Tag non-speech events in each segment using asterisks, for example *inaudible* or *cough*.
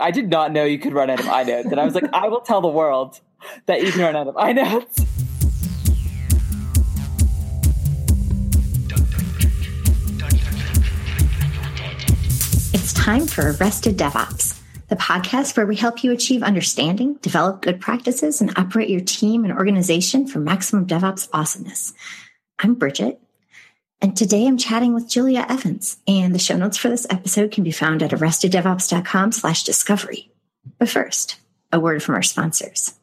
I did not know you could run out of inodes. And I was like, I will tell the world that you can run out of inodes. It's time for Arrested DevOps, the podcast where we help you achieve understanding, develop good practices, and operate your team and organization for maximum DevOps awesomeness. I'm Bridget. And today I'm chatting with Julia Evans, and the show notes for this episode can be found at arresteddevops.com slash discovery. But first, a word from our sponsors.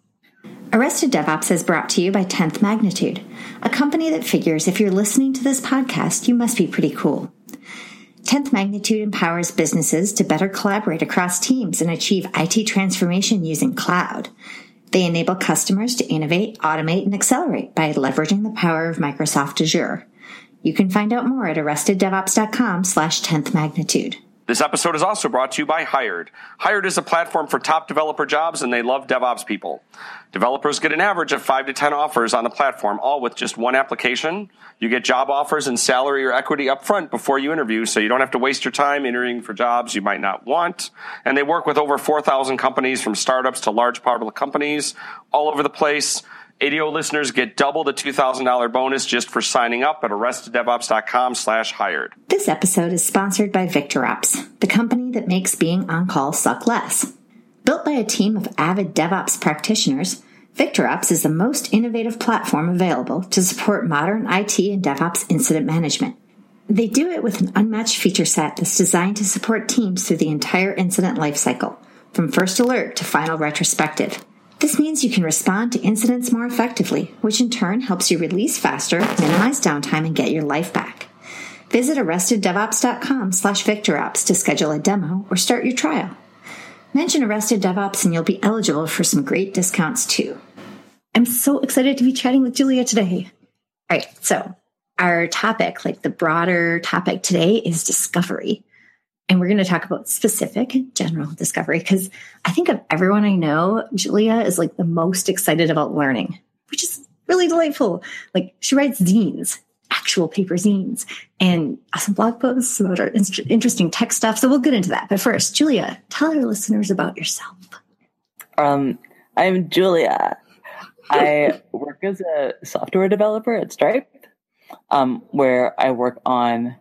Arrested DevOps is brought to you by 10th Magnitude, a company that figures if you're listening to this podcast, you must be pretty cool. 10th Magnitude empowers businesses to better collaborate across teams and achieve IT transformation using cloud. They enable customers to innovate, automate, and accelerate by leveraging the power of Microsoft Azure. You can find out more at arresteddevops.com slash 10th magnitude. This episode is also brought to you by Hired. Hired is a platform for top developer jobs and they love DevOps people. Developers get an average of 5 to 10 offers on the platform, all with just one application. You get job offers and salary or equity up front before you interview, so you don't have to waste your time interviewing for jobs you might not want. And they work with over 4,000 companies from startups to large public companies all over the place. ADO listeners get double the $2,000 bonus just for signing up at arresteddevops.com slash hired. This episode is sponsored by VictorOps, the company that makes being on call suck less. Built by a team of avid DevOps practitioners, VictorOps is the most innovative platform available to support modern IT and DevOps incident management. They do it with an unmatched feature set that's designed to support teams through the entire incident lifecycle, from first alert to final retrospective. This means you can respond to incidents more effectively, which in turn helps you release faster, minimize downtime, and get your life back. Visit arresteddevops.com slash victorops to schedule a demo or start your trial. Mention Arrested DevOps and you'll be eligible for some great discounts too. I'm so excited to be chatting with Julia today. All right, so our topic, like the broader topic today, is discovery. And we're going to talk about specific general discovery because I think of everyone I know, Julia is like the most excited about learning, which is really delightful. Like she writes zines, actual paper zines, and some blog posts about our interesting tech stuff. So we'll get into that. But first, Julia, tell our listeners about yourself. Um, I'm Julia. *laughs* I work as a software developer at Stripe, um, where I work on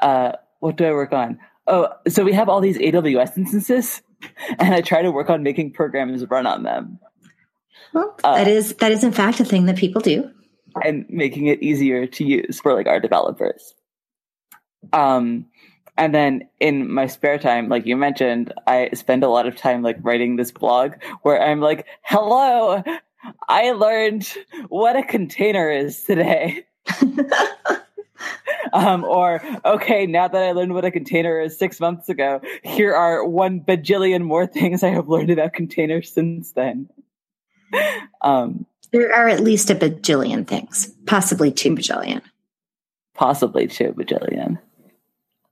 uh, what do I work on? Oh, so we have all these AWS instances, *laughs* and I try to work on making programs run on them. Well, uh, that is that is in fact a thing that people do, and making it easier to use for like our developers. Um, and then in my spare time, like you mentioned, I spend a lot of time like writing this blog where I'm like, "Hello, I learned what a container is today." *laughs* *laughs* um, or okay, now that I learned what a container is six months ago, here are one bajillion more things I have learned about containers since then. Um, there are at least a bajillion things, possibly two bajillion. Possibly two bajillion.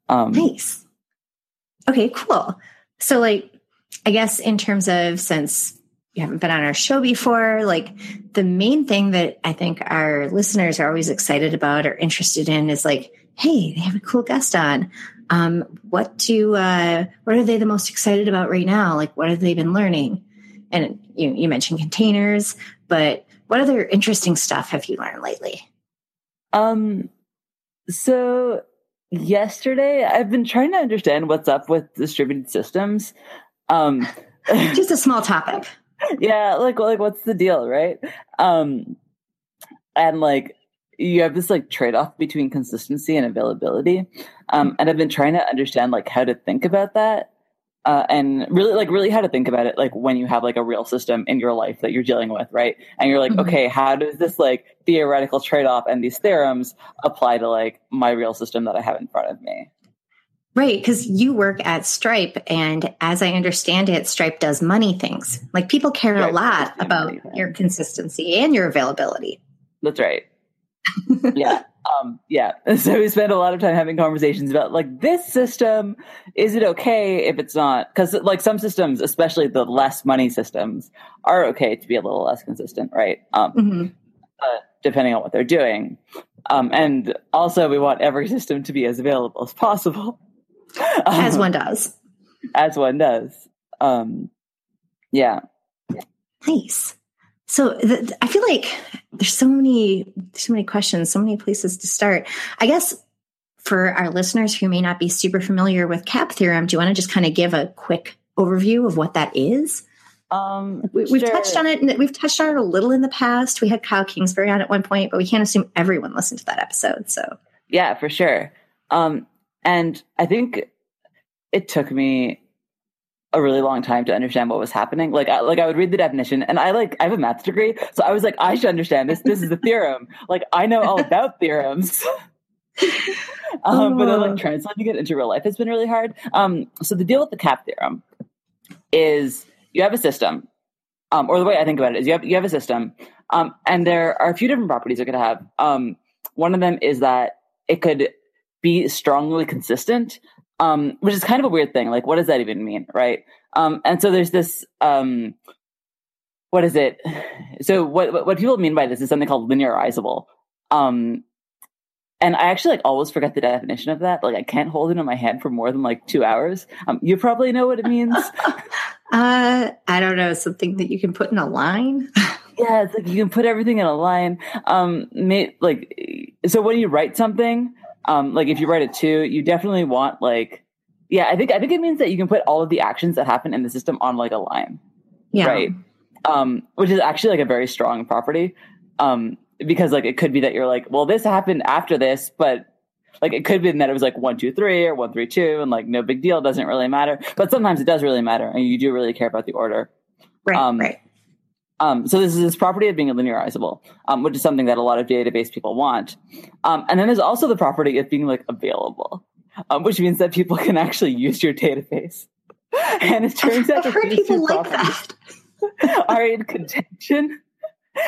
Um, nice. Okay, cool. So, like, I guess in terms of since you haven't been on our show before, like the main thing that I think our listeners are always excited about or interested in is like, hey, they have a cool guest on. Um, what do uh, what are they the most excited about right now? Like, what have they been learning? And you, you mentioned containers, but what other interesting stuff have you learned lately? Um, so yesterday I've been trying to understand what's up with distributed systems. Um, *laughs* just a small topic yeah, like like what's the deal, right? Um and like you have this like trade-off between consistency and availability. Um and I've been trying to understand like how to think about that. Uh, and really like really how to think about it like when you have like a real system in your life that you're dealing with right and you're like mm-hmm. okay how does this like theoretical trade-off and these theorems apply to like my real system that i have in front of me Right, because you work at Stripe, and as I understand it, Stripe does money things. Like people care right, a lot about your consistency and your availability. That's right. *laughs* yeah, um, yeah. *laughs* So we spend a lot of time having conversations about like this system. Is it okay if it's not? Because like some systems, especially the less money systems, are okay to be a little less consistent, right? Um, mm-hmm. uh, depending on what they're doing. Um, and also, we want every *laughs* system to be as available as possible as one does. As one does. Um, yeah. Nice. So th- I feel like there's so many, so many questions, so many places to start. I guess for our listeners who may not be super familiar with CAP theorem, do you want to just kind of give a quick overview of what that is? Um, we, have sure. touched on it. We've touched on it a little in the past. We had Kyle Kingsbury on at one point, but we can't assume everyone listened to that episode. So yeah, for sure. Um, and I think it took me a really long time to understand what was happening. Like, I, like I would read the definition, and I like I have a math degree, so I was like, I should understand this. This is a theorem. *laughs* Like, I know all about theorems. *laughs* um, but then, like translating it into real life has been really hard. Um, so the deal with the cap theorem is you have a system, um, or the way I think about it is you have you have a system, um, and there are a few different properties it could have. Um, one of them is that it could be strongly consistent, um, which is kind of a weird thing. Like, what does that even mean, right? Um, and so there's this. Um, what is it? So what what people mean by this is something called linearizable. Um, and I actually like always forget the definition of that. Like I can't hold it in my head for more than like two hours. Um, you probably know what it means. *laughs* uh, I don't know. Something that you can put in a line. *laughs* yeah, it's like you can put everything in a line. Um, may, like so when you write something, um, like if you write a two, you definitely want like, yeah, I think I think it means that you can put all of the actions that happen in the system on like a line. Yeah. Right. Um, which is actually like a very strong property. Um, because like it could be that you're like, well, this happened after this, but like it could be that it was like one, two, three or one, three, two, and like no big deal, doesn't really matter. But sometimes it does really matter, and you do really care about the order. Right. Um, right. Um, so this is this property of being linearizable, um, which is something that a lot of database people want. Um, and then there's also the property of being like available, um, which means that people *laughs* can actually use your database. *laughs* and it turns out I've heard people like that *laughs* are in contention,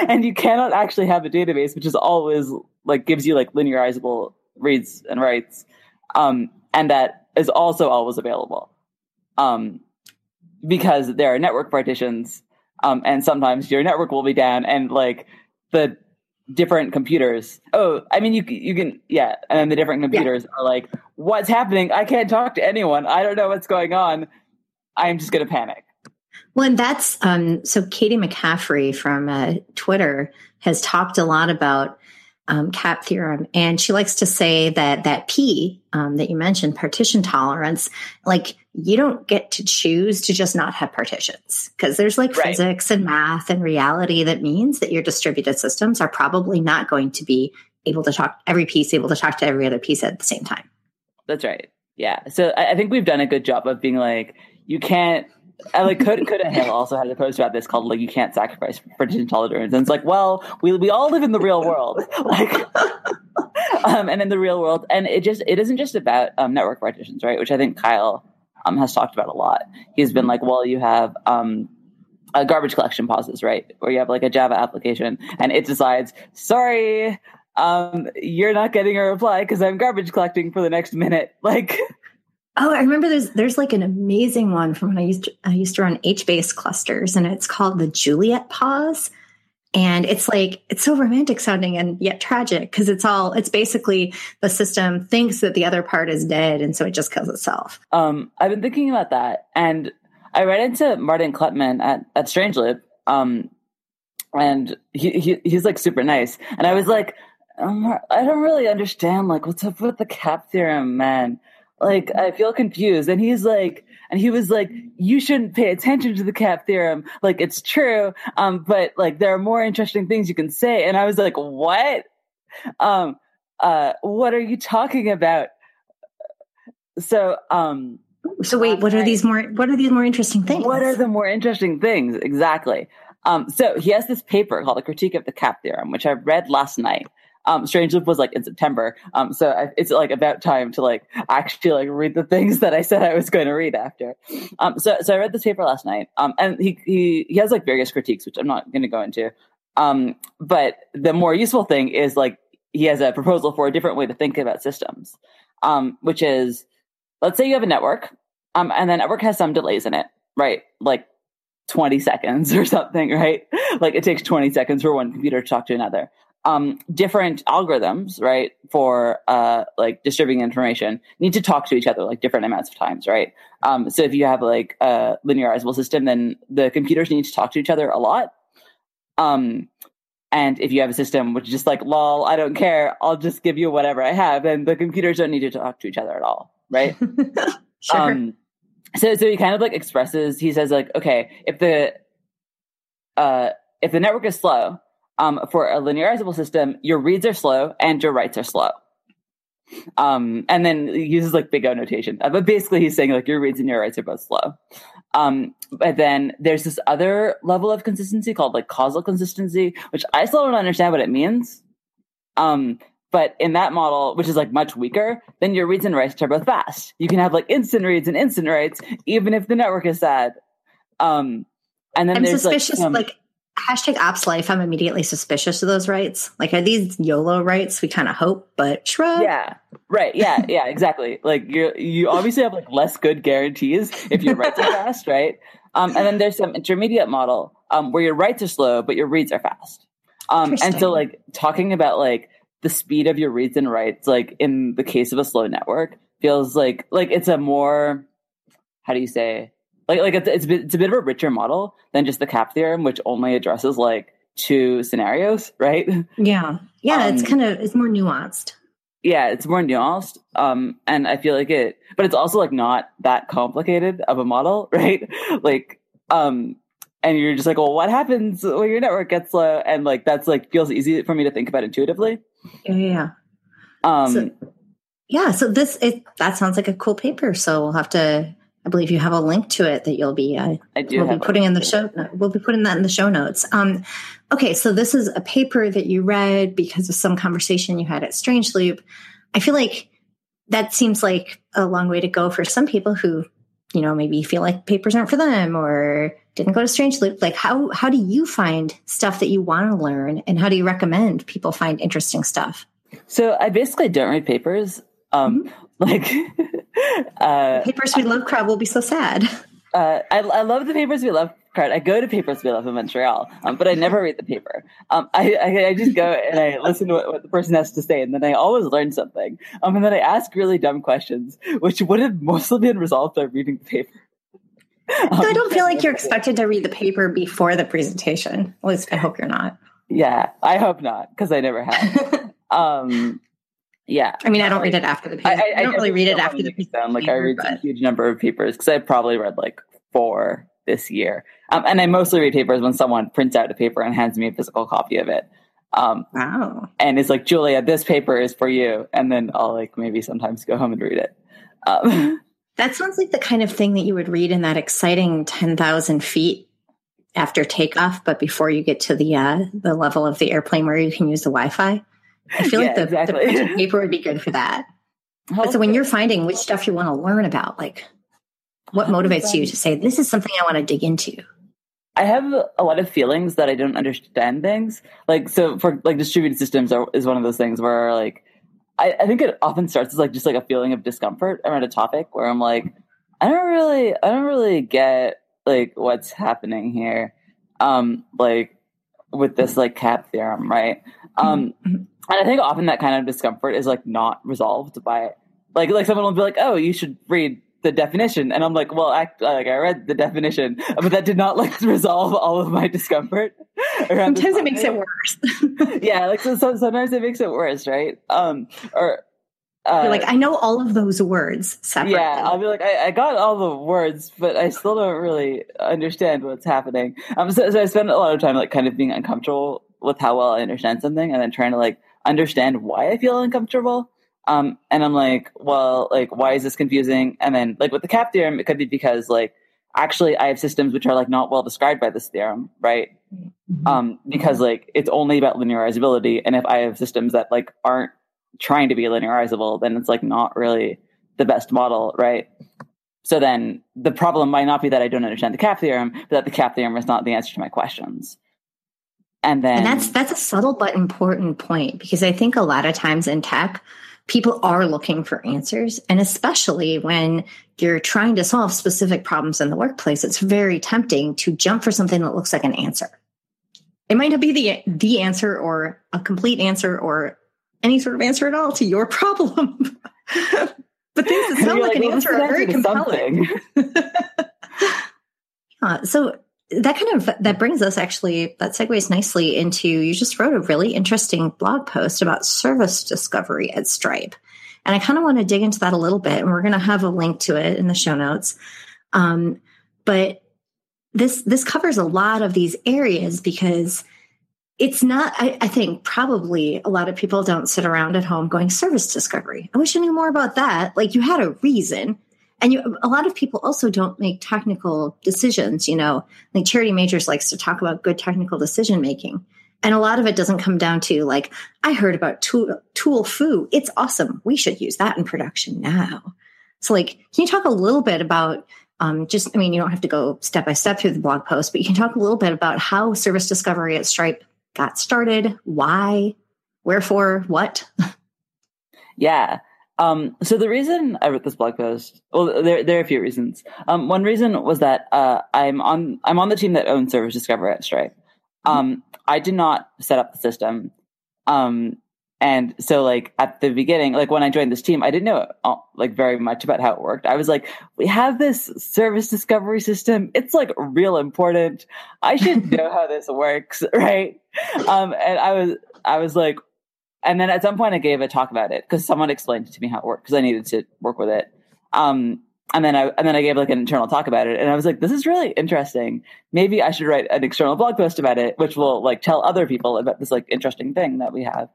and you cannot actually have a database which is always like gives you like linearizable reads and writes, um, and that is also always available, um, because there are network partitions um, and sometimes your network will be down and like the different computers. Oh i mean you you can yeah and then the different computers yeah. are like what's happening? I can't talk to anyone. I don't know what's going on. I'm just going to panic. Well and that's um so Caitie McCaffrey from uh, twitter has talked a lot about um, cap theorem. And she likes to say that that p um, that you mentioned partition tolerance like you don't get to choose to just not have partitions. Because there's like right. physics and math and reality that means that your distributed systems are probably not going to be able to talk every piece able to talk to every other piece at the same time. That's right. Yeah. So i, I think we've done a good job of being like you can't I like could could have also had a post about this called like you can't sacrifice partition tolerance and it's like well we we all live in the real world *laughs* like um and in the real world and it just it isn't just about um, network partitions right which I think Kyle um, has talked about a lot. He's been like, well, you have um, a garbage collection pauses, right? Where you have like a Java application and it decides, sorry, um, you're not getting a reply because I'm garbage collecting for the next minute. *laughs* Like, oh, I remember there's there's like an amazing one from when I used to, I used to run HBase clusters, and it's called the Juliet pause. And it's like, it's so romantic sounding and yet tragic because it's all, it's basically the system thinks that the other part is dead. And so it just kills itself. Um, I've been thinking about that. And I ran into Martin Kleppmann at, at Strange Loop. Um, and he, he, he's like super nice. And I was like, um, I don't really understand like what's up with the cap theorem, man. Like I feel confused. And he's like, and he was like, "You shouldn't pay attention to the cap theorem. Like it's true, um, but like there are more interesting things you can say." And I was like, "What? Um, uh, what are you talking about?" So, um, so wait, what are these more? What are these more interesting things? What are the more interesting things exactly? Um, so he has this paper called "A Critique of the Cap Theorem," which I read last night um, Strange Loop was like in September. Um, so I, it's like about time to like actually like read the *laughs* things that I said I was going to read after. Um, so, so I read this paper last night. Um, and he, he, he has like various critiques, which I'm not going to go into. Um, but the more useful thing is like he has a proposal for a different way to think about systems, um, which is let's say you have a network, um, and the network has some delays in it, right? Like 20 seconds *laughs* or something, right? Like it takes 20 seconds for one computer to talk to another. Um, different algorithms, right, for uh, like distributing information need to talk to each other like different amounts of times, right? Um, so if you have like a linearizable system, then the computers need to talk to each other a lot. Um, and if you have a system which is just like, lol, I don't care, I'll just give you whatever I have, then the computers don't need to talk to each other at all, right? *laughs* sure. Um, so so he kind of like expresses. He says like, okay, if the uh, if the network is slow, um, for a linearizable system, your reads are slow and your writes are slow. Um, and then he uses like big O notation, uh, but basically he's saying like your reads and your writes are both slow. Um, but then there's this other level of consistency called like causal consistency, which I still don't understand what it means. Um, but in that model, which is like much weaker, then your reads and writes are both fast. You can have like instant reads and instant writes, even if the network is sad. Um, and then I'm there's suspicious, like, um, like hashtag ops life. I'm immediately suspicious of those writes. Like, are these YOLO writes? We kind of hope, but shrug. yeah, right, yeah, yeah, exactly. Like you, you obviously have like less good guarantees if your writes are *laughs* fast, right? Um, and then there's some intermediate model um, where your writes are slow, but your reads are fast. Um, and so like talking about like the speed of your reads and writes, like in the case of a slow network, feels like like it's a more how do you say like like it's it's a bit, it's a bit of a richer model than just the cap theorem, which only addresses like two scenarios, right? Yeah. Yeah. it's Um, kind of, it's more nuanced. yeah, it's more nuanced. Um, and I feel like it, but it's also like not that complicated of a model, *laughs* right? Like, um, and you're just like, well, what happens when your network gets slow? And like, that's like feels easy for me to think about intuitively. Yeah. yeah. Um, So- Yeah. So this, it, that sounds like a cool paper. So we'll have to, I believe you have a link to it that you'll be, uh, I do we'll be putting in the show we'll be putting that in the show notes um okay so this is a paper that you read because of some conversation you had at strange loop i feel like that seems like a long way to go for some people who you know maybe feel like papers aren't for them or didn't go to strange loop like how how do you find stuff that you want to learn and how do you recommend people find interesting stuff So I basically don't read papers. Um, Mm-hmm. Like, *laughs* uh, papers we love crowd will be so sad uh, I, I love the papers we love card. I go to papers we love in Montreal, um, but I never read the paper. Um, I, I, I just go and I listen to what, what the person has to say, and then I always learn something. Um, and then I ask really dumb questions, which would have mostly been resolved by reading the paper. *laughs* Um, i don't feel like you're expected to read the paper before the presentation at least i hope you're not Yeah, I hope not because I never have. *laughs* um, yeah, I mean, I don't read it after the I, paper. I, don't really read it after the paper. like I paper, read a huge number of papers because I probably read like four this year. Um, and I mostly read papers when someone prints out a paper and hands me a physical copy of it. Um, Wow. and it's like, Julia, this paper is for you. And then I'll like maybe sometimes go home and read it. Um, *laughs* That sounds like the kind of thing that you would read in that exciting 10,000 feet after takeoff, but before you get to the uh, the level of the airplane where you can use the Wi Fi. I feel like the, exactly. the *laughs* paper would be good for that. So when you're finding which stuff you want to learn about, like what motivates you to say, this is something I want to dig into? I have a lot of feelings that I don't understand things. Like so for like distributed systems are, is one of those things where like I, I think it often starts as like just like a feeling of discomfort around a topic where I'm like, I don't really I don't really get like what's happening here. Um like with this like cap theorem, right? Um Mhm. And I think often that kind of discomfort is like not resolved by like like someone will be like, "Oh, you should read the definition," and I'm like, "Well, I like I read the definition, *laughs* but that did not like *laughs* resolve all of my discomfort." *laughs* Sometimes it makes it worse. yeah, like so, so sometimes it makes it worse, right? Um, or uh, You're like, I know all of those words separately. yeah, I'll be like, I, I got all the words, but I still don't really understand what's happening. Um, so, so I spend a lot of time like kind of being uncomfortable with how well I understand something, and then trying to like understand why I feel uncomfortable. Um, and I'm like, well, like, why is this confusing? And then, like, with the cap theorem, it could be because, like, actually, I have systems which are like not well described by this theorem, right? Mhm. um, because like it's only about linearizability, and if I have systems that like aren't trying to be linearizable, then it's like not really the best model, right? So then the problem might not be that I don't understand the cap theorem, but that the cap theorem is not the answer to my questions. And then And that's that's a subtle but important point because I think a lot of times in tech, people are looking for answers, and especially when you're trying to solve specific problems in the workplace, it's very tempting to jump for something that looks like an answer. it might not be the the answer or a complete answer or any sort of answer at all to your *laughs* problem. but things that *laughs* sound like, like, an well, answer are very compelling. *laughs* uh, so that kind of that brings us actually that segues nicely into you just wrote a really interesting blog post about service discovery at Stripe. And I kind of want to dig into that a little bit, and we're going to have a link to it in the show notes. Um, but this this covers a lot of these areas because it's not I, I, think probably a lot of people don't sit around at home going service discovery i wish i knew more about that like you had a reason and you a lot of people also don't make technical decisions you know like charity majors likes to talk about good technical decision making and a lot of it doesn't come down to like i heard about tool, tool foo it's awesome we should use that in production now so like can you talk a little bit about um, just i mean you don't have to go step by step through the blog post but you can talk a little bit about how service discovery at stripe got started, why, wherefore, what? *laughs* yeah. Um, so the reason I wrote this blog post, well, there, there are a few reasons. Um, one reason was that uh, I'm on I'm on the team that owns Service Discovery at Stripe. Mm-hmm. Um, mm-hmm. I did not set up the system. Um, and so like at the beginning, like when I joined this team, I didn't know uh, like very much about how it worked. I was like, we have this service discovery system. It's like real important. I should *laughs* know how this works. *laughs* Right. Um, and I was, I was like, and then at some point I gave a talk about it because someone explained to me how it worked because I needed to work with it. Um, and then I and then I gave like an internal talk about it, and I was like, "This is really interesting. Maybe I should write an external blog post about it, which will like tell other people about this like interesting thing that we have,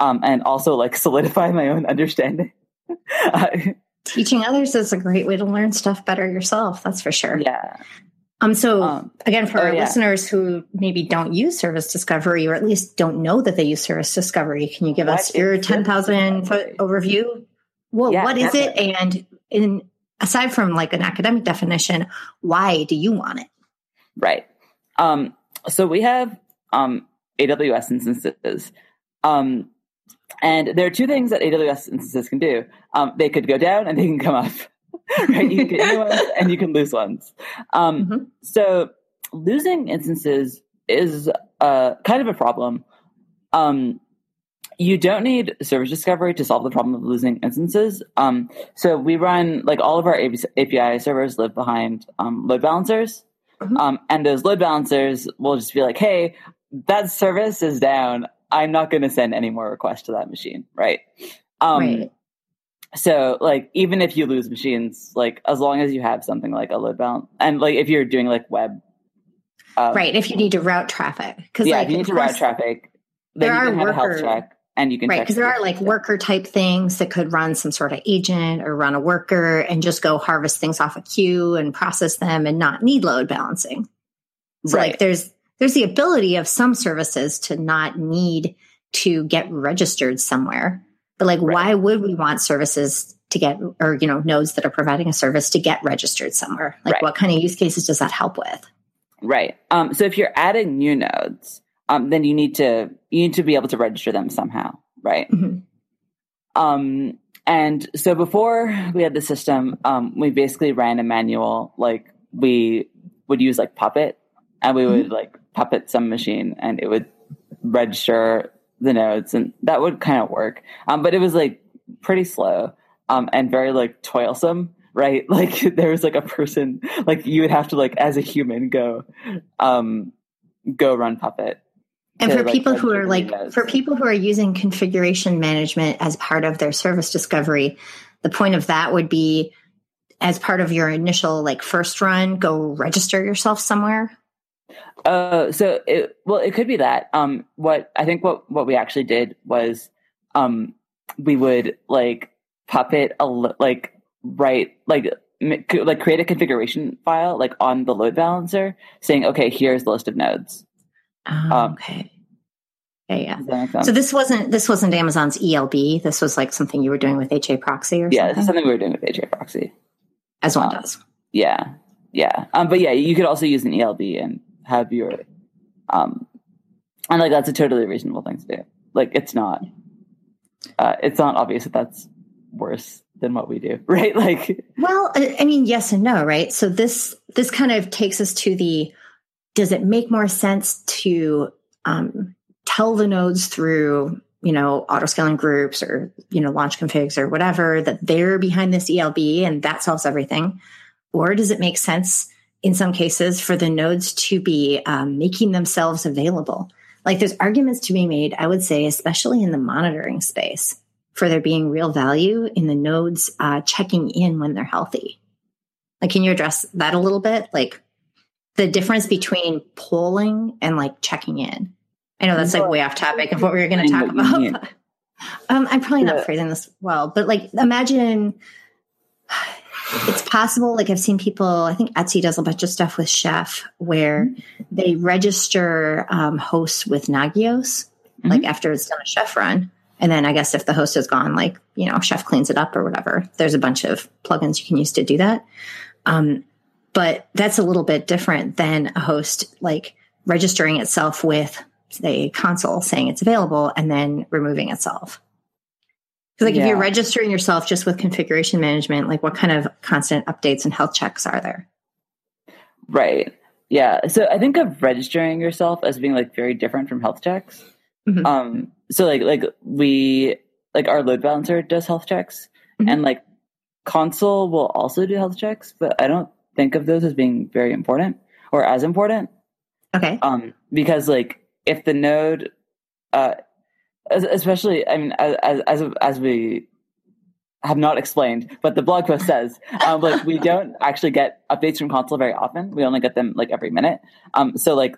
um, and also like *laughs* solidify my own understanding." *laughs* Teaching others is a great way to learn stuff better yourself. That's for sure. Yeah. Um. So um, again, for oh, our yeah. listeners who maybe don't use service discovery, or at least don't know that they use service discovery, can you give what us your ten thousand foot overview? Well, yeah, what is definitely. it, and in aside from like an academic definition, why do you want it? Right. Um, so we have um, AWS instances. Um, and there are two things that AWS instances can do. Um, they could go down and they can come up. *laughs* right? You can get new ones and you can lose ones. Um, mm-hmm. So losing instances is uh, kind of a problem. Um, you don't need service discovery to solve the problem of losing instances. Um, so we run like all of our API servers live behind um, load balancers, mm-hmm. um, and those load balancers will just be like, "Hey, that service is down. I'm not going to send any more requests to that machine." Right. Um, right. So, like, even if you lose machines, like as long as you have something like a load balance, and like if you're doing like web, um, right? If you need to route traffic, because yeah, like, if you need to route traffic, then there you can are have worker, a health check and you can right because there are like worker type things that could run some sort of agent or run a worker and just go harvest things off a queue and process them and not need load balancing so right. like there's there's the ability of some services to not need to get registered somewhere but like right. why would we want services to get or you know nodes that are providing a service to get registered somewhere like right. what kind of use cases does that help with right um, so if you're adding new nodes um, then you need to you need to be able to register them somehow, right? Mm-hmm. Um, and so before we had the system, um, we basically ran a manual. Like we would use like Puppet, and we would mm-hmm. like Puppet some machine, and it would register the nodes, and that would kind of work. Um, but it was like pretty slow um, and very like toilsome right? *laughs* Like there was like a person, like you would have to like as a human go, um, go run Puppet and for like people who are like for people who are using configuration management as part of their service discovery the point of that would be as part of your initial like first run go register yourself somewhere uh so it well it could be that um what i think what what we actually did was um we would like puppet a like write like like create a configuration file like on the load balancer saying okay here's the list of nodes Oh, um, okay. Yeah, yeah. So this wasn't this wasn't Amazon's ELB. This was like something you were doing with HA Proxy, or yeah, something? something we were doing with HA Proxy, as one um, does. Yeah, yeah. Um, but yeah, you could also use an ELB and have your, um, and like that's a totally reasonable thing to do. Like it's not, uh, it's not obvious that that's worse than what we do, *laughs* right? Like, well, I mean, yes and no, right? So this this kind of takes us to the does it make more sense to um, tell the nodes through you know auto scaling groups or you know launch configs or whatever that they're behind this elb and that solves everything or does it make sense in some cases for the nodes to be um, making themselves available. Like there's arguments to be made i would say especially in the monitoring space for there being real value in the nodes uh, checking in when they're healthy. Like can you address that a little bit? Like the difference between polling and like checking in. I know that's like way off topic of what we were going to talk about. *laughs* um, I'm probably not phrasing this well, but like imagine it's possible. Like I've seen people, I think Etsy does a bunch of stuff with Chef where mm-hmm. they register um, hosts with Nagios, mm-hmm. like after it's done a Chef run. And then I guess if the host is gone, like, you know, Chef cleans it up or whatever, there's a bunch of plugins you can use to do that. Um, but that's a little bit different than a host like registering itself with a Consul saying it's available and then removing itself. Because like yeah. if you're registering yourself just with configuration management, like what kind of constant updates and health checks are there? Right. Yeah. So I think of registering yourself as being like very different from health checks. Mm-hmm. Um, so like like we like our load balancer does health checks mm-hmm. and like Consul will also do health checks, but I don't think of those as being very important or as important. Okay. Um, because like if the node, uh, especially, I mean, as, as, as we have not explained, but the blog post says, um, like, we don't actually get updates from Consul very often. We only get them like every minute. Um, so like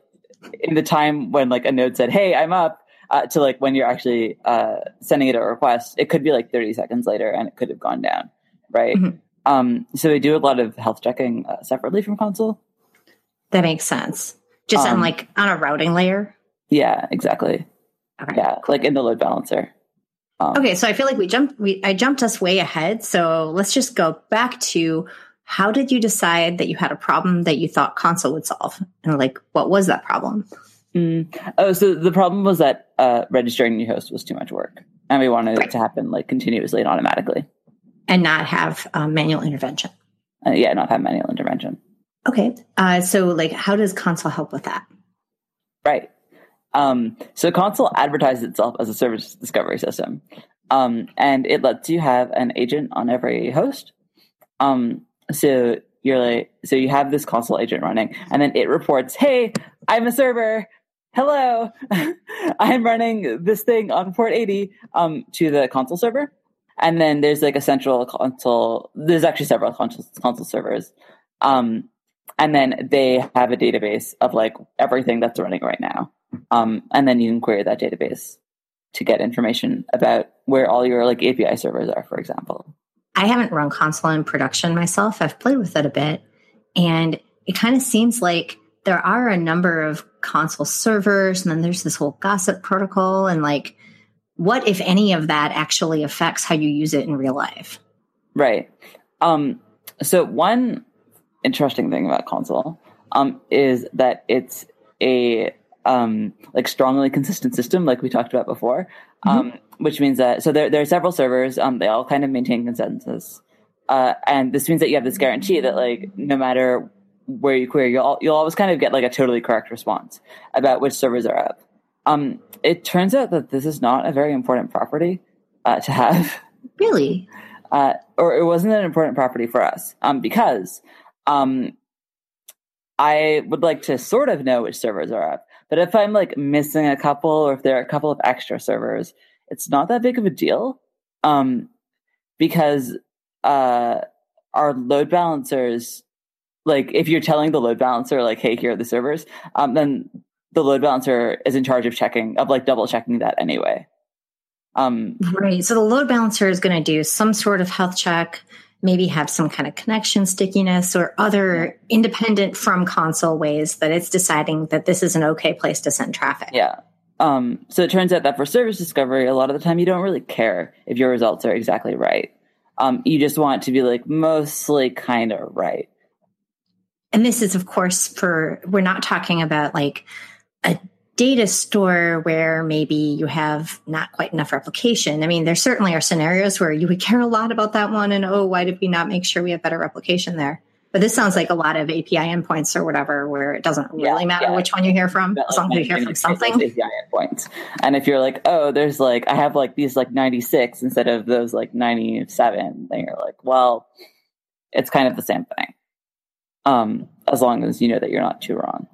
in the time when like a node said, Hey, I'm up, uh, to like when you're actually, uh, sending it a request, it could be like 30 seconds later and it could have gone down. Right. Mm-hmm. Um, so we do a lot of health checking uh, separately from Consul. That makes sense. Just um, on like on a routing layer. Yeah, exactly. Okay, yeah, like in the load balancer. Um, okay, so I feel like we jumped. We I jumped us way ahead. So let's just go back to how did you decide that you had a problem that you thought Consul would solve, and like what was that problem? Mm. Oh, so the problem was that uh, registering new host was too much work, and we wanted right. it to happen like continuously and automatically, and not have um, manual intervention. Uh, yeah, not have manual intervention. Okay, uh, so like, how does Consul help with that? Right. Um, so Consul advertises itself as a service discovery system, um, and it lets you have an agent on every host. Um, so you're like, so you have this Consul agent running, and then it reports, "Hey, I'm a server. Hello, *laughs* I'm running this thing on port 80 um, to the Consul server." And then there's like a central Consul. There's actually several Consul, Consul servers. Um, and then they have a database of like everything that's running right now. Um, and then you can query that database to get information about where all your like API servers are, for example. I haven't run Consul in production myself. I've played with it a bit, and it kind of seems like there are a number of Consul servers, and then there's this whole gossip protocol, and like, what if any of that actually affects how you use it in real life? Right. Um, so one interesting thing about Consul um, is that it's a um, like strongly consistent system, like we talked about before, mm-hmm. um, which means that so there there are several servers. Um, they all kind of maintain consensus, uh, and this means that you have this guarantee that like no matter where you query, you'll you'll always kind of get like a totally correct response about which servers are up. Um, it turns out that this is not a very important property uh, to have. Really? *laughs* Uh, or it wasn't an important property for us um, because um, I would like to sort of know which servers are up. But if I'm like missing a couple or if there are a couple of extra servers, it's not that big of a deal. Um, because uh, our load balancers, like if you're telling the load balancer, like, hey, here are the servers, um, then the load balancer is in charge of checking, of like double checking that anyway. Um, right. So the load balancer is going to do some sort of health check maybe have some kind of connection stickiness or other independent from Consul ways that it's deciding that this is an okay place to send traffic. Yeah. Um, so it turns out that for service discovery, a lot of the time you don't really care if your results are exactly right. Um, you just want to be like mostly kind of right. And this is, of course, for we're not talking about like a data store where maybe you have not quite enough replication. I mean, there certainly are scenarios where you would care a lot about that one and, oh, why did we not make sure we have better replication there? But this sounds like a lot of API endpoints or whatever, where it doesn't really Yeah, matter yeah. which one you hear from, But, as long as you hear from something. API endpoints. And if you're like, oh, there's like, I have like these like 96 instead of those like 97, then you're like, well, it's kind of the same thing. Um, as long as you know that you're not too wrong.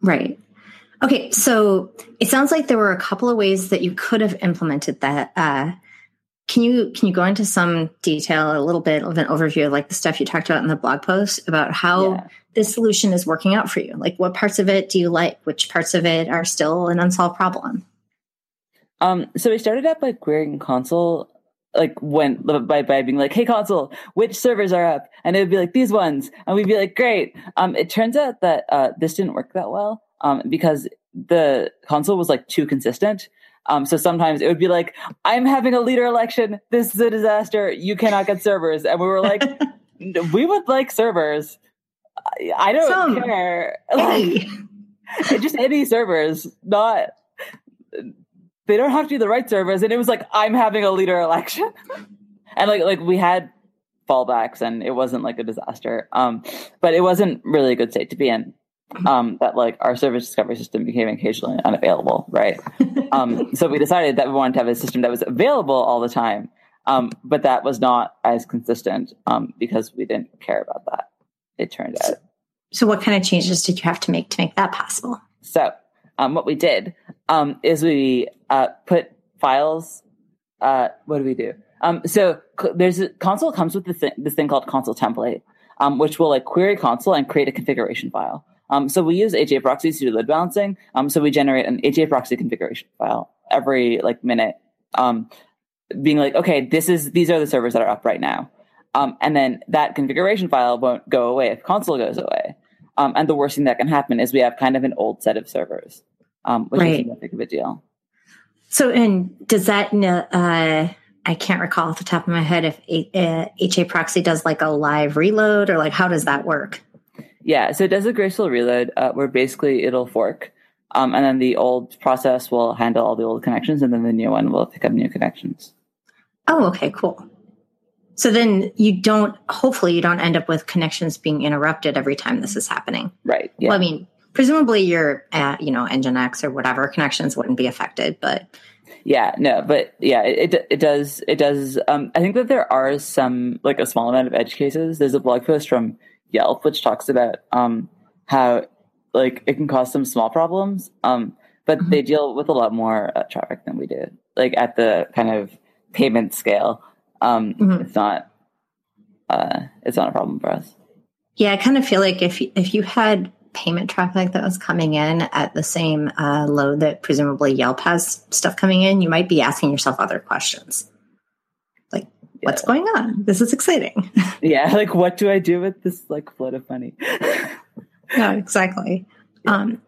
Right. Okay, so it sounds like there were a couple of ways that you could have implemented that. Uh, can you can you go into some detail, a little bit of an overview of like the stuff you talked about in the blog post about how Yeah. this solution is working out for you? Like, what parts of it do you like? Which parts of it are still an unsolved problem? Um, so we started out by querying Consul, like when by by being like, "Hey Consul, which servers are up?" And it would be like these ones, and we'd be like, "Great." Um, it turns out that uh, this didn't work that well, um, because the Consul was like too consistent. Um, so sometimes it would be like, "I'm having a leader election. This is a disaster. You cannot get servers," and we were like, *laughs* "We would like servers. I, I don't Some. care." *laughs* Like, just any servers, not they don't have to be the right servers. And it was like I'm having a leader election, *laughs* and like like we had fallbacks, and it wasn't like a disaster. Um, but it wasn't really a good state to be in. Um, that like our service discovery system became occasionally unavailable, right? *laughs* Um, so we decided that we wanted to have a system that was available all the time, um, but that was not as consistent um, because we didn't care about that. It turned out. so what kind of changes did you have to make to make that possible? So, um, what we did um, is we uh, put files. Uh, what do we do? Um, so c- there's a Consul comes with this thing, this thing called Consul template, um, which will like query Consul and create a configuration file. Um, so we use HA proxies to do load balancing. Um, so we generate an HA proxy configuration file every like minute, um, being like, okay, this is these are the servers that are up right now, um, and then that configuration file won't go away if Consul goes away. Um, and the worst thing that can happen is we have kind of an old set of servers, um, which Right. isn't that big of a deal. So, and does that, uh, I can't recall off the top of my head if uh, HA proxy does like a live reload or like how does that work? Yeah, so it does a graceful reload uh, where basically it'll fork, um, and then the old process will handle all the old connections, and then the new one will pick up new connections. Oh, okay, cool. So then you don't, hopefully, you don't end up with connections being interrupted every time this is happening. Right. Yeah. Well, I mean, presumably your, uh, you know, Nginx or whatever connections wouldn't be affected, but Yeah, no, but yeah, it it, it does it does. Um, I think that there are some like a small amount of edge cases. There's a blog post from Yelp which talks about um how like it can cause some small problems. Um, but Mhm. they deal with a lot more uh, traffic than we do. Like at the kind of payment scale, um, Mhm. it's not uh, it's not a problem for us. yeah, I kind of feel like if if you had payment traffic that was coming in at the same uh, load that presumably Yelp has stuff coming in, you might be asking yourself other questions. What's going on? This is exciting. *laughs* Yeah, like what do I do with this like flood of money? *laughs* yeah, exactly. Um,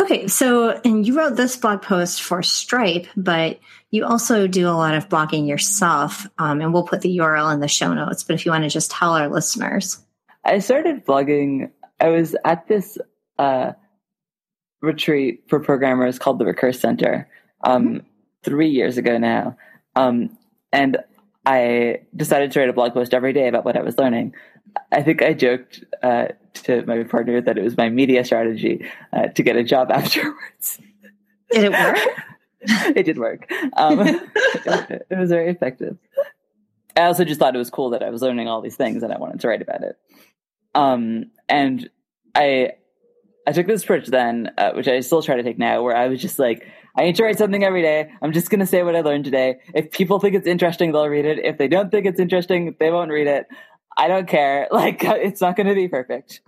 okay, so and you wrote this blog post for Stripe, but you also do a lot of blogging yourself, um, and we'll put the URL in the show notes. But if you want to just tell our listeners, I started blogging. I was at this uh, retreat for programmers called the Recurse Center um, three years ago now, um, and I decided to write a blog post every day about what I was learning. I think I joked uh, to my partner that it was my media strategy uh, to get a job *laughs* afterwards. did it work? *laughs* it did work. Um, it, *laughs* it was very effective. I also just thought it was cool that I was learning all these things and I wanted to write about it. Um, and I, I took this approach then, uh, which I still try to take now, where I was just like, I need to write something every day. I'm just going to say what I learned today. If people think it's interesting, they'll read it. If they don't think it's interesting, they won't read it. I don't care. *laughs* Like, uh, it's not going to be perfect.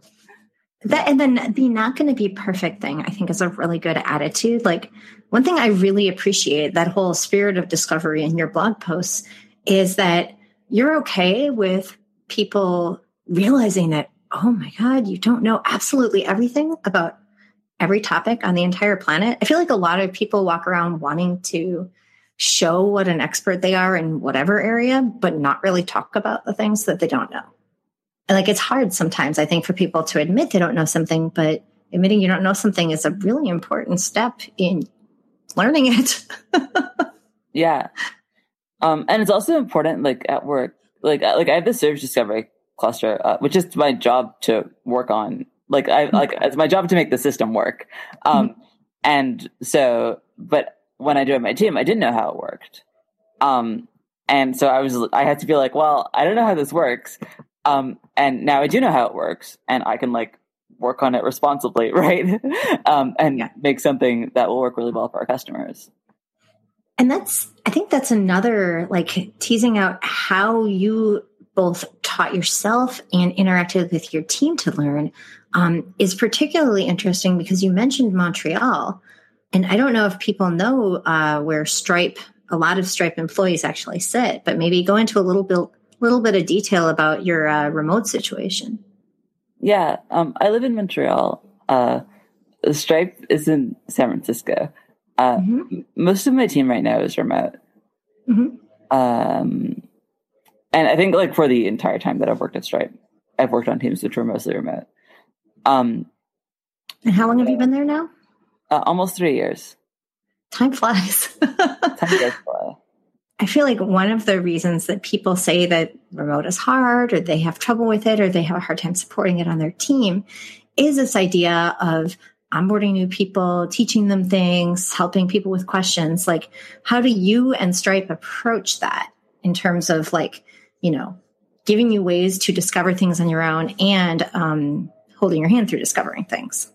That and then the not going to be perfect thing, I think, is a really good attitude. Like one thing I really appreciate that whole spirit of discovery in your blog posts is that you're okay with people realizing that, oh my God, you don't know absolutely everything about every topic on the entire planet. I feel like a lot of people walk around wanting to show what an expert they are in whatever area, but not really talk about the things that they don't know. And like it's hard sometimes, I think, for people to admit they don't know something, but admitting you don't know something is a really important step in learning it. *laughs* Yeah. Um, and it's also important, like at work, like like I have the service discovery cluster, uh, which is my job to work on. Like I like it's my job to make the system work. Um, mm-hmm. and so, but when I joined my team, I didn't know how it worked. Um, and so I was, I had to be like, well, I don't know how this works. Um, and now I do know how it works and I can like work on it responsibly, *laughs* right? um, and yeah. make something that will work really well for our customers. And that's, I think that's another like teasing out how you both taught yourself and interacted with your team to learn um, is particularly interesting because you mentioned Montreal. And I don't know if people know uh, where Stripe, a lot of Stripe employees actually sit, but maybe go into a little bit, little bit of detail about your uh, remote situation. Yeah, um, I live in Montreal. Uh, Stripe is in San Francisco. Uh, mm-hmm. Most of my team right now is remote. Mm-hmm. Um, and I think like for the entire time that I've worked at Stripe, I've worked on teams which were mostly remote. Um, and how long have you been there now? Uh, almost three years. Time flies. *laughs* Time does fly. I feel like one of the reasons that people say that remote is hard or they have trouble with it or they have a hard time supporting it on their team is this idea of onboarding new people, teaching them things, helping people with questions. Like, how do you and Stripe approach that in terms of like, you know, giving you ways to discover things on your own and um, holding your hand through discovering things?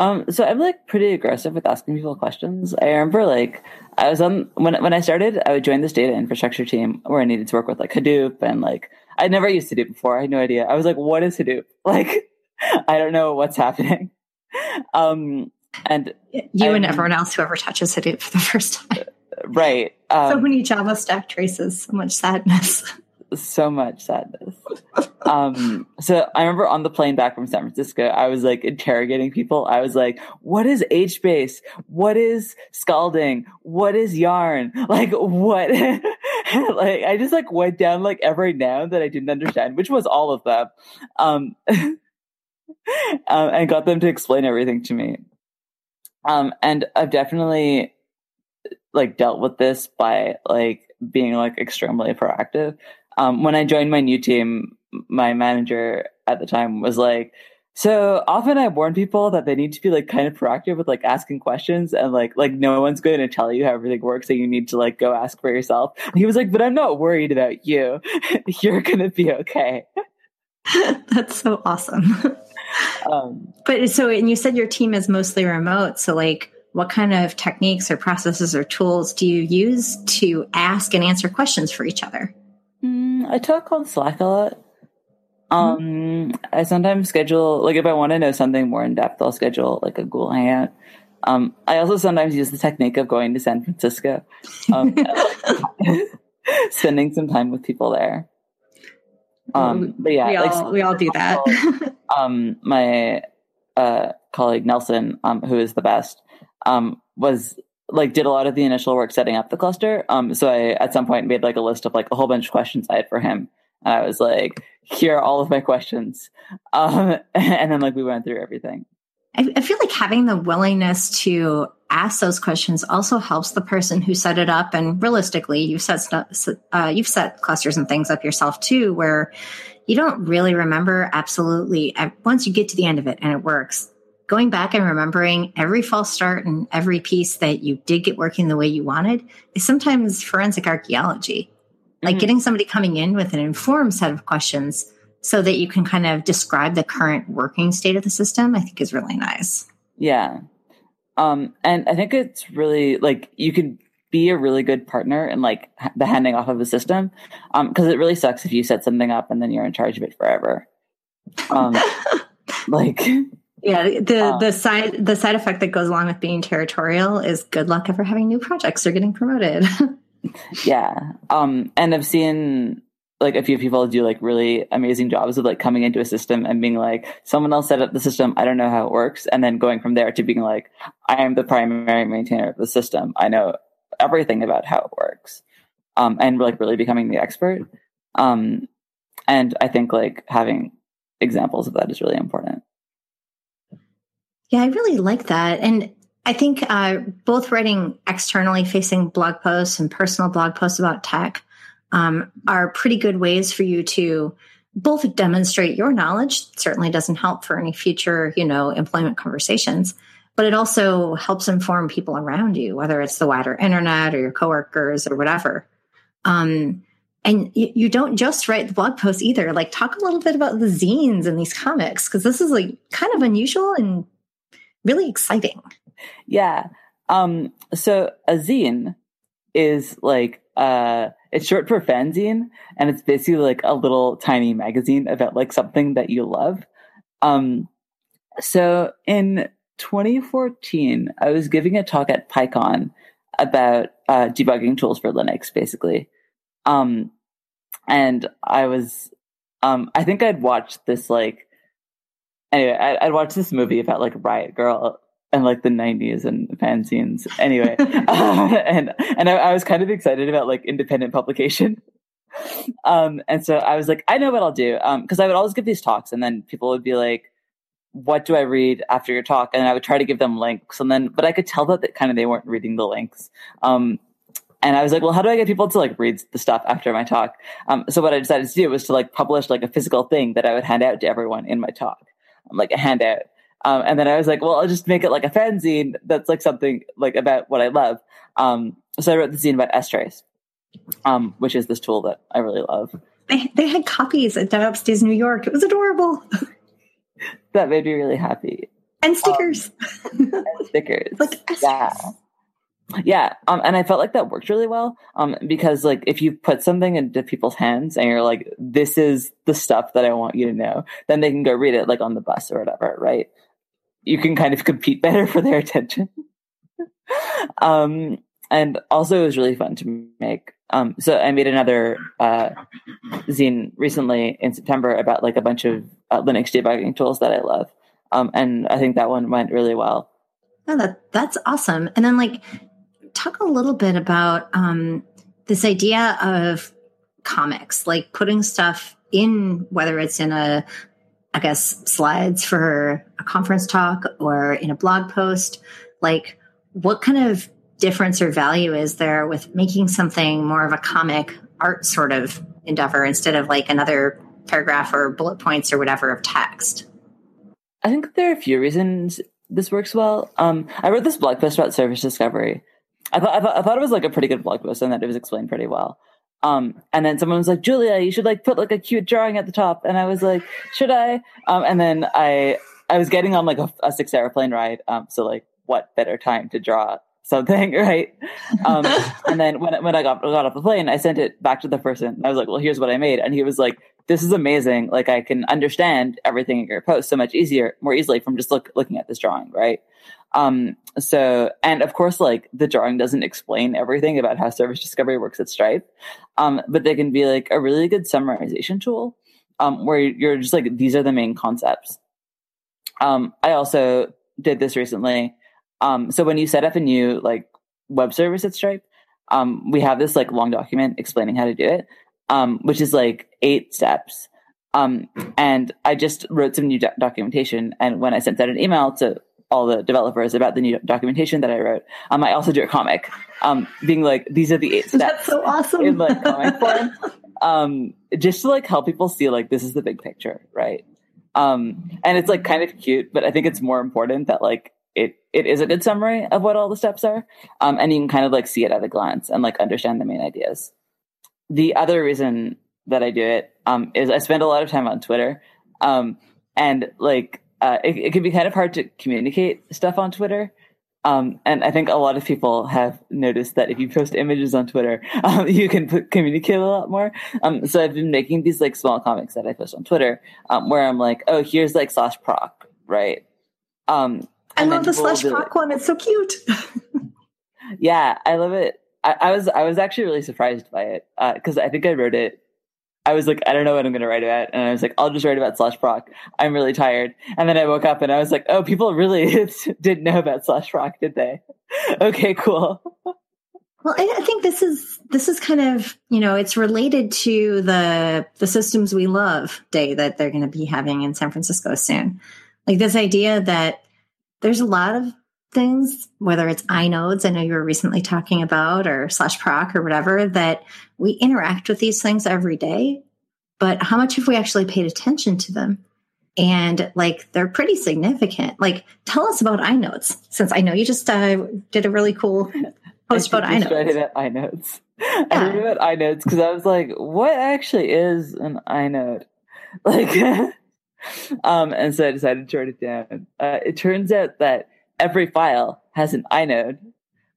Um, so I'm like pretty aggressive with asking people questions. I remember like I was on when when I started, I would join this data infrastructure team where I needed to work with like Hadoop and like I'd never used Hadoop before. I had no idea. I was like, what is Hadoop? *laughs* Like I don't know what's happening. *laughs* Um, and you I, and everyone else who ever touches Hadoop for the first time. Right. Um, so many Java stack traces, so much sadness. so much sadness. um, so I remember on the plane back from San Francisco, I was like interrogating people. I was like, what is HBase? What is scalding? What is yarn? Like what? *laughs* like I just like went down like every noun that I didn't understand, which was all of them. Um, *laughs* um, and got them to explain everything to me. Um, and I've definitely like dealt with this by like being like extremely proactive um, when I joined my new team, my manager at the time was like, so often I warn people that they need to be like kind of proactive with like asking questions and like like no one's going to tell you how everything works, so you need to like go ask for yourself. And he was like, but I'm not worried about you. *laughs* You're gonna be okay. *laughs* That's so awesome. Um, but so and you said your team is mostly remote, so like what kind of techniques or processes or tools do you use to ask and answer questions for each other? Mm, I talk on Slack a lot. Um, mm-hmm. I sometimes schedule like if I want to know something more in depth, I'll schedule like a Google Hangout. Um, I also sometimes use the technique of going to San Francisco, um, *laughs* spending some time with people there. Um, but yeah, we all, like, we all do that. *laughs* um, my uh, colleague Nelson, um, who is the best, um, was like did a lot of the initial work setting up the cluster. Um, so I at some point made like a list of like a whole bunch of questions I had for him, and I was like, "Here are all of my questions," *laughs* um, and then like we went through everything. I, feel like having the willingness to ask those questions also helps the person who set it up. And realistically, you've set uh, you've set clusters and things up yourself too, where you don't really remember absolutely once you get to the end of it and it works going back and remembering every false start and every piece that you did get working the way you wanted is sometimes forensic archaeology. Like mm-hmm. getting somebody coming in with an informed set of questions so that you can kind of describe the current working state of the system, I think is really nice. Yeah. Um, and I think it's really like you could be a really good partner in like the handing off of a system. Um, cause it really sucks if you set something up and then you're in charge of it forever. Um, *laughs* like yeah, the um, the side the side effect that goes along with being territorial is good luck ever having new projects or getting promoted. *laughs* yeah, um, and I've seen like a few people do like really amazing jobs of like coming into a system and being like, someone else set up the system, I don't know how it works, and then going from there to being like, I am the primary maintainer of the system, I know everything about how it works, um, and like really becoming the expert. Um, and I think like having examples of that is really important. Yeah, I really like that. And I think uh, both writing externally facing blog posts and personal blog posts about tech um, are pretty good ways for you to both demonstrate your knowledge, certainly doesn't help for any future, you know, employment conversations, but it also helps inform people around you, whether it's the wider internet or your coworkers or whatever. Um, and you, you don't just write the blog posts either. Like, talk a little bit about the zines and these comics because this is like kind of unusual and really exciting. Yeah. Um, so a zine is like uh it's short for fanzine and it's basically like a little tiny magazine about like something that you love. Um so in 2014 I was giving a talk at PyCon about uh debugging tools for Linux basically. Um and I was um I think I'd watched this like anyway, I, would watched this movie about like Riot Grrrl and like the 90s and the fanzines anyway uh, *laughs* *laughs* and and I, I, was kind of excited about like independent publication. Um and so i was like i know what i'll do. Um because i would always give these talks and then people would be like what do i read after your talk? And i would try to give them links and then but i could tell that, that kind of they weren't reading the links. Um and I was like, well, how do I get people to like read the stuff after my talk? Um, so what I decided to do was to like publish like a physical thing that I would hand out to everyone in my talk, like a handout. Um, and then I was like, well, I'll just make it like a fanzine that's like something like about what I love. Um, so I wrote the zine about strace, um, which is this tool that I really love. They, they had copies at DevOps Days New York. It was adorable. *laughs* that made me really happy. And stickers. Um, and stickers. *laughs* like yeah. Yeah, um, and I felt like that worked really well um, because, like, if you put something into people's hands and you're like, "This is the stuff that I want you to know," then they can go read it, like on the bus or whatever, right? you can kind of *laughs* compete better for their attention. *laughs* um, and also it was really fun to make. Um, so I made another uh, zine recently in September about like a bunch of uh, Linux debugging tools that I love, um, and I think that one went really well. Oh, that that's awesome. And then like talk a little bit about um, this idea of comics, like putting stuff in whether it's in a I guess, slides for a conference talk or in a blog post? Like, what kind of difference or value is there with making something more of a comic art sort of endeavor instead of like another paragraph or bullet points or whatever of text? I think there are a few reasons this works well. Um, I wrote this blog post about service discovery. I thought, I thought I thought it was like a pretty good blog post and that it was explained pretty well. Um, and then someone was like, Julia, you should like put like a cute drawing at the top. And I was like, should I? Um, and then I, I was getting on like a, a six hour plane ride. Um, so like what better time to draw something, *laughs* right? Um, *laughs* and then when, when I got, got off the plane, I sent it back to the person. I was like, well, here's what I made. And he was like, this is amazing. Like I can understand everything in your post so much easier, more easily from just look, looking at this drawing, right? Um, so, and of course, like the drawing doesn't explain everything about how service discovery works at Stripe, um, but they can be like a really good summarization tool um, where you're just like, these are the main concepts. Um, I also did this recently. Um, so when you set up a new like web service at Stripe, um, we have this like long document explaining how to do it, um, which is like eight steps. Um, and I just wrote some new do- documentation. And when I sent out an email to all the developers about the new documentation that I wrote. Um, I also drew a comic, um, being like, these are the eight steps. That's so awesome. In like comic *laughs* form. Um, just to like help people see like, this is the big picture, right? Um, and it's like kind of cute, but I think it's more important that like, it, it is a good summary of what all the steps are. Um, and you can kind of like see it at a glance and like understand the main ideas. The other reason that I do it, um, is I spend a lot of time on Twitter. Um, and like, uh, it, it, can be kind of hard to communicate stuff on Twitter. Um, and I think a lot of people have noticed that if you post images on Twitter, *laughs* um, you can put, communicate a lot more. Um, so I've been making these like small comics that I post on Twitter, um, where I'm like, oh, here's like slash proc, right? Um, I love the slash proc one. It's so cute. *laughs* yeah, I love it. I, I, was I was actually really surprised by it because uh, I think I wrote it I was like, I don't know what I'm going to write about. And I was like, I'll just write about slash proc. I'm really tired. And then I woke up and I was like, oh, people really *laughs* didn't know about slash proc, did they? *laughs* okay, cool. Well, I think this is this is kind of you know it's related to the the systems we love day that they're going to be having in San Francisco soon. Like this idea that there's a lot of things, whether it's inodes, I know you were recently talking about, or slash proc or whatever, that we interact with these things every day. but how much have we actually paid attention to them? And like they're pretty significant. Like, tell us about inodes, since I know you just uh, did a really cool *laughs* post about inodes. Started at inodes. Yeah. I read about inodes because I was like, what actually is an inode? *laughs* Like, *laughs* um, and so I decided to write it down. Uh, it turns out that every file has an inode,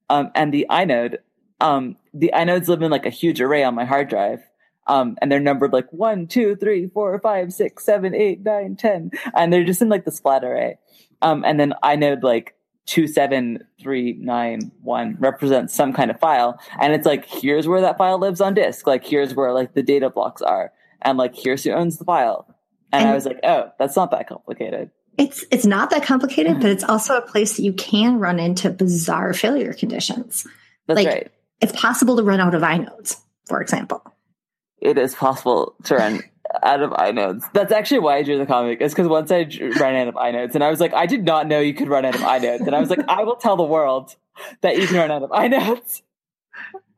um, and the inode, um, the inodes live in like a huge array on my hard drive. Um, and they're numbered like one, two, three, four, five, six, seven, eight, nine, ten, and they're just in like the splat array. Um, and then inode like two, seven, three, nine, one represents some kind of file, and it's like here's where that file lives on disk. Like here's where like the data blocks are, and like here's who owns the file. And, and I was like, oh, that's not that complicated. It's it's not that complicated, but it's also a place that you can run into bizarre failure conditions. That's like, right. It's possible to run out of inodes, for example it is possible to run out of inodes. That's actually why I drew the comic. Is because once I ran out of inodes, and I was like, I did not know you could run out of inodes, and I was like, I will tell the world that you can run out of inodes.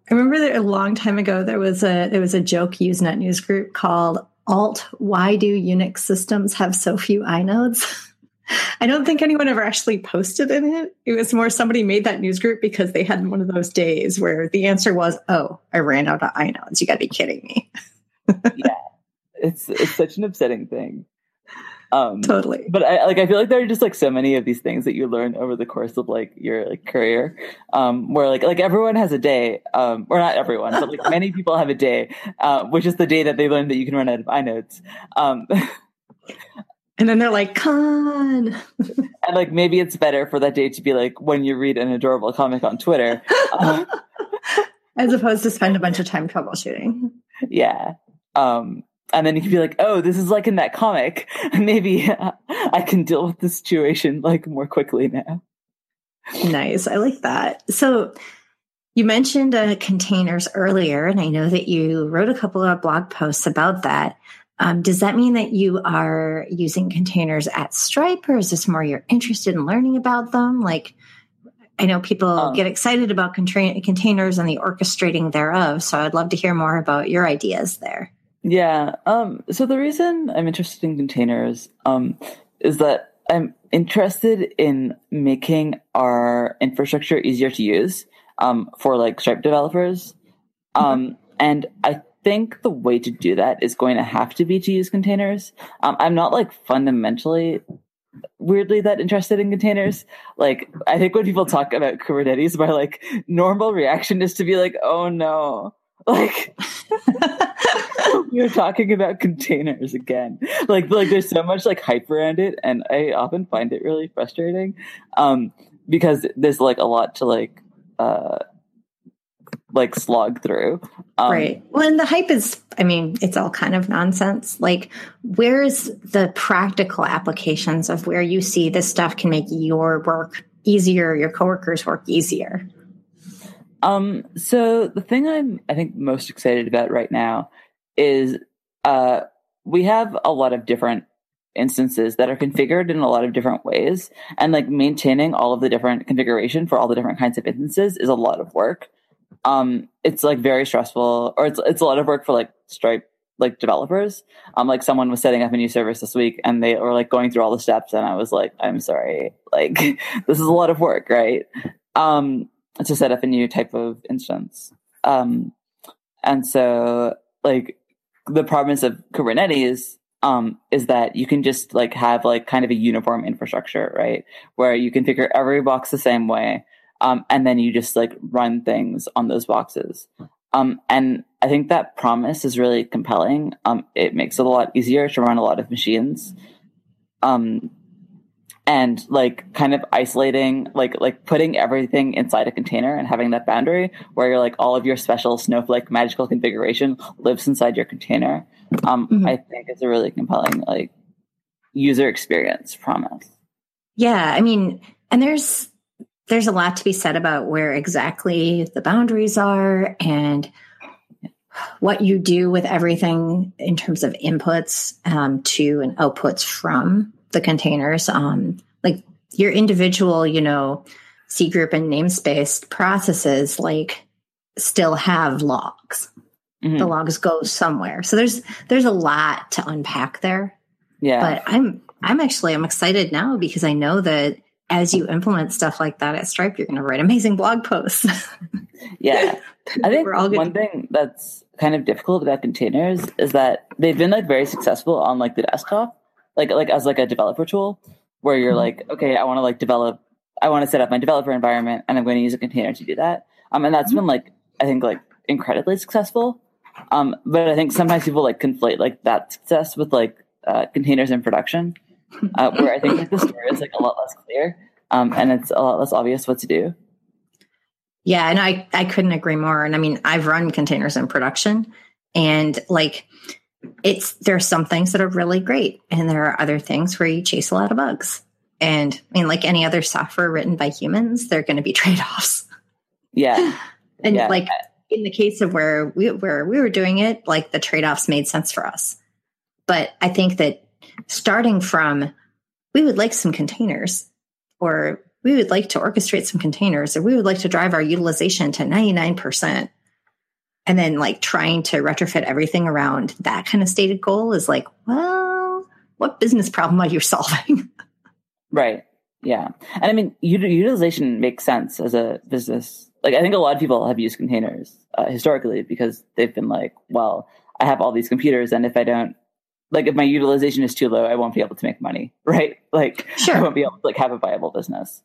I remember that a long time ago there was a there was a joke Usenet news group called Alt Why Do Unix Systems Have So Few Inodes? *laughs* I don't think anyone ever actually posted in it. It was more somebody made that news group because they had one of those days where the answer was, "Oh, I ran out of inodes." You got to be kidding me. *laughs* yeah, it's it's such an upsetting thing. Um, totally. But I like I feel like there are just like so many of these things that you learn over the course of like your like career, um, where like like everyone has a day, um, or not everyone, but like many people have a day, uh, which is the day that they learn that you can run out of inodes. Um, *laughs* And then they're like, con. *laughs* and like maybe it's better for that day to be like when you read an adorable comic on Twitter. Um, *laughs* As opposed to spend a bunch of time troubleshooting. Yeah. Um, and then you can be like, oh, this is like in that comic. *laughs* Maybe I can deal with the situation like more quickly now. Nice. I like that. So you mentioned uh, containers earlier, and I know that you wrote a couple of blog posts about that. Um, does that mean that you are using containers at Stripe, or is this more you're interested in learning about them? Like, I know people um, get excited about contra- containers and the orchestrating thereof, so I'd love to hear more about your ideas there. Yeah. Um, so the reason I'm interested in containers um, is that I'm interested in making our infrastructure easier to use um, for like Stripe developers. Mm-hmm. And I think the way to do that is going to have to be to use containers. Um, I'm not like fundamentally weirdly that interested in containers. Like, I think when people talk about Kubernetes, my like normal reaction is to be like, oh no. Like you're talking about containers again. Like like there's so much like hype around it and I often find it really frustrating. Um because there's like a lot to like uh like slog through. Um, right. Well, and the hype is, I mean, it's all kind of nonsense. Like, where's the practical applications of where you see this stuff can make your work easier, your coworkers' work easier? Um, so the thing I'm, I think, most excited about right now is uh, we have a lot of different instances that are configured in a lot of different ways and like maintaining all of the different configuration for all the different kinds of instances is a lot of work um, it's like very stressful, or it's it's a lot of work for like Stripe like developers. Um, like someone was setting up a new service this week, and they were like going through all the steps, and I was like, I'm sorry, like *laughs* this is a lot of work, right? Um, to set up a new type of instance. Um, and so like the promise of Kubernetes um, is that you can just like have like kind of a uniform infrastructure, right? Where you configure every box the same way um, and then you just like run things on those boxes. Um, and I think that promise is really compelling. Um, it makes it a lot easier to run a lot of machines. Um, and like kind of isolating, like like putting everything inside a container and having that boundary where you're like all of your special snowflake magical configuration lives inside your container. Um, mm-hmm. I think is a really compelling like user experience promise. Yeah, I mean, and there's there's a lot to be said about where exactly the boundaries are and what you do with everything in terms of inputs um, to and outputs from the containers. Um, like your individual, you know, cgroup and namespace processes, like still have logs. mm-hmm. the logs go somewhere. So there's there's a lot to unpack there. Yeah. But I'm I'm actually I'm excited now because I know that as you implement stuff like that at Stripe, you're going to write amazing blog posts. *laughs* yeah. I think *laughs* we're all. one thing that's kind of difficult about containers is that they've been like very successful on like the desktop, like like as like a developer tool where you're mm-hmm. like, okay, I want to like develop, I want to set up my developer environment and I'm going to use a container to do that. Um, and that's mm-hmm. been like, I think like incredibly successful. Um, but I think sometimes people like conflate like that success with like uh, containers in production, uh, where I think like the story is like a lot less clear, um, and it's a lot less obvious what to do. Yeah, and I I couldn't agree more. And I mean, I've run containers in production, and like it's there are some things that are really great, and there are other things where you chase a lot of bugs. And I mean, like any other software written by humans, there are going to be *laughs* trade offs. Yeah, *laughs* and yeah. like in the case of where we where we were doing it, like the trade offs made sense for us. But I think that starting from we would like some containers or we would like to orchestrate some containers or we would like to drive our utilization to 99%. And then like trying to retrofit everything around that kind of stated goal is like, well, what business problem are you *laughs* solving? Right. Yeah. And I mean, utilization makes sense as a business. Like, I think a lot of people have used containers uh, historically because they've been like, well, I have all these computers, and if I don't like if my utilization is too low, I won't be able to make money, *laughs* right? Like sure. I won't be able to like have a viable business.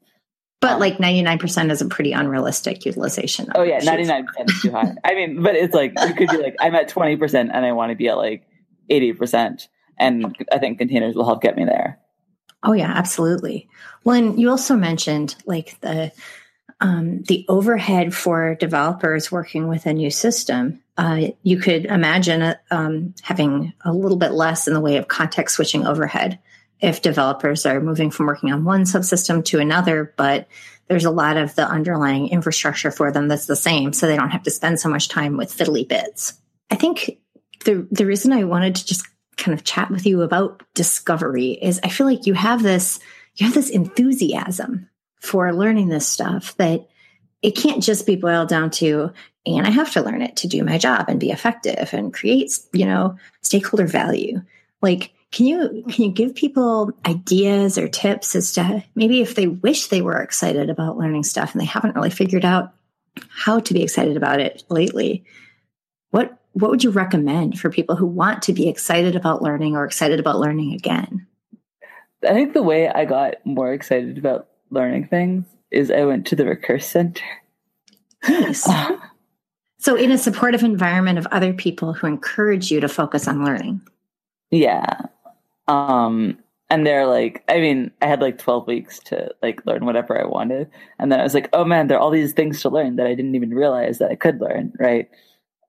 But um, like ninety nine percent is a pretty unrealistic utilization. Oh yeah, ninety nine percent is too high. I mean, but it's like you could be like I'm at twenty percent and I want to be at like eighty percent, and I think containers will help get me there. Oh yeah, absolutely. Well, and you also mentioned like the um, the overhead for developers working with a new system uh, you could imagine uh, um, having a little bit less in the way of context switching overhead if developers are moving from working on one subsystem to another, but there's a lot of the underlying infrastructure for them that's the same, so they don't have to spend so much time with fiddly bits. I think the the reason I wanted to just kind of chat with you about discovery is I feel like you have this you have this enthusiasm for learning this stuff that it can't just be boiled down to and I have to learn it to do my job and be effective and create, you know, stakeholder value. Like, can you can you give people ideas or tips as to maybe if they wish they were excited about learning stuff and they haven't really figured out how to be excited about it lately? What what would you recommend for people who want to be excited about learning or excited about learning again? I think the way I got more excited about learning things is I went to the Recurse Center. Nice. *laughs* So, in a supportive environment of other people who encourage you to focus on learning. Yeah. Um, and they're like, I mean, I had like 12 weeks to like learn whatever I wanted. And then I was like, oh man, there are all these things to learn that I didn't even realize that I could learn. Right.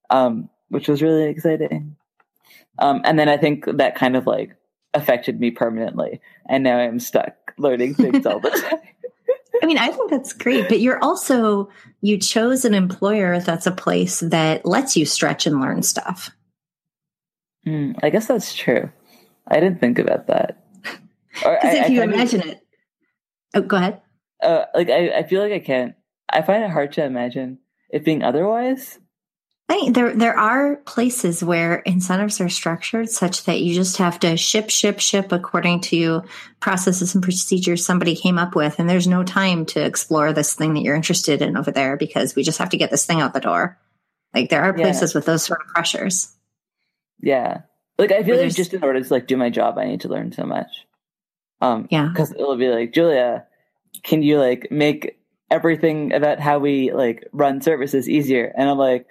Um, which was really exciting. Um, and then I think that kind of like affected me permanently. And now I'm stuck learning things all the *laughs* time. I mean, I think that's great, but you're also, you chose an employer that's a place that lets you stretch and learn stuff. Mm, I guess that's true. I didn't think about that. *laughs* Because if I, you I imagine of, it, oh, go ahead. Uh, like I, I feel like I can't. I find it hard to imagine it being otherwise. I mean, there there are places where incentives are structured such that you just have to ship, ship, ship according to processes and procedures somebody came up with, and there's no time to explore this thing that you're interested in over there because we just have to get this thing out the door. Like there are places yeah. with those sort of pressures. Yeah, like I feel like just in order to like do my job, I need to learn so much. Um, yeah, because it'll be like Julia, can you like make everything about how we like run services easier? And I'm like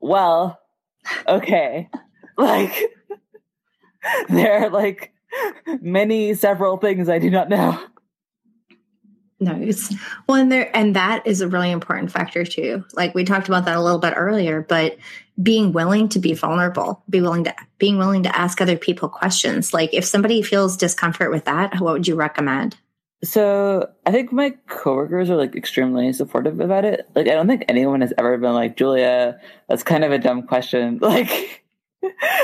well, okay. *laughs* like, *laughs* there are like many, several things I do not know. Nice. Well, and there, and that is a really important factor too. Like we talked about that a little bit earlier, but being willing to be vulnerable, be willing to, being willing to ask other people questions. Like if somebody feels discomfort with that, what would you recommend? So I think my coworkers are like extremely supportive about it. Like I don't think anyone has ever been like, Julia, that's kind of a dumb question. *laughs* Like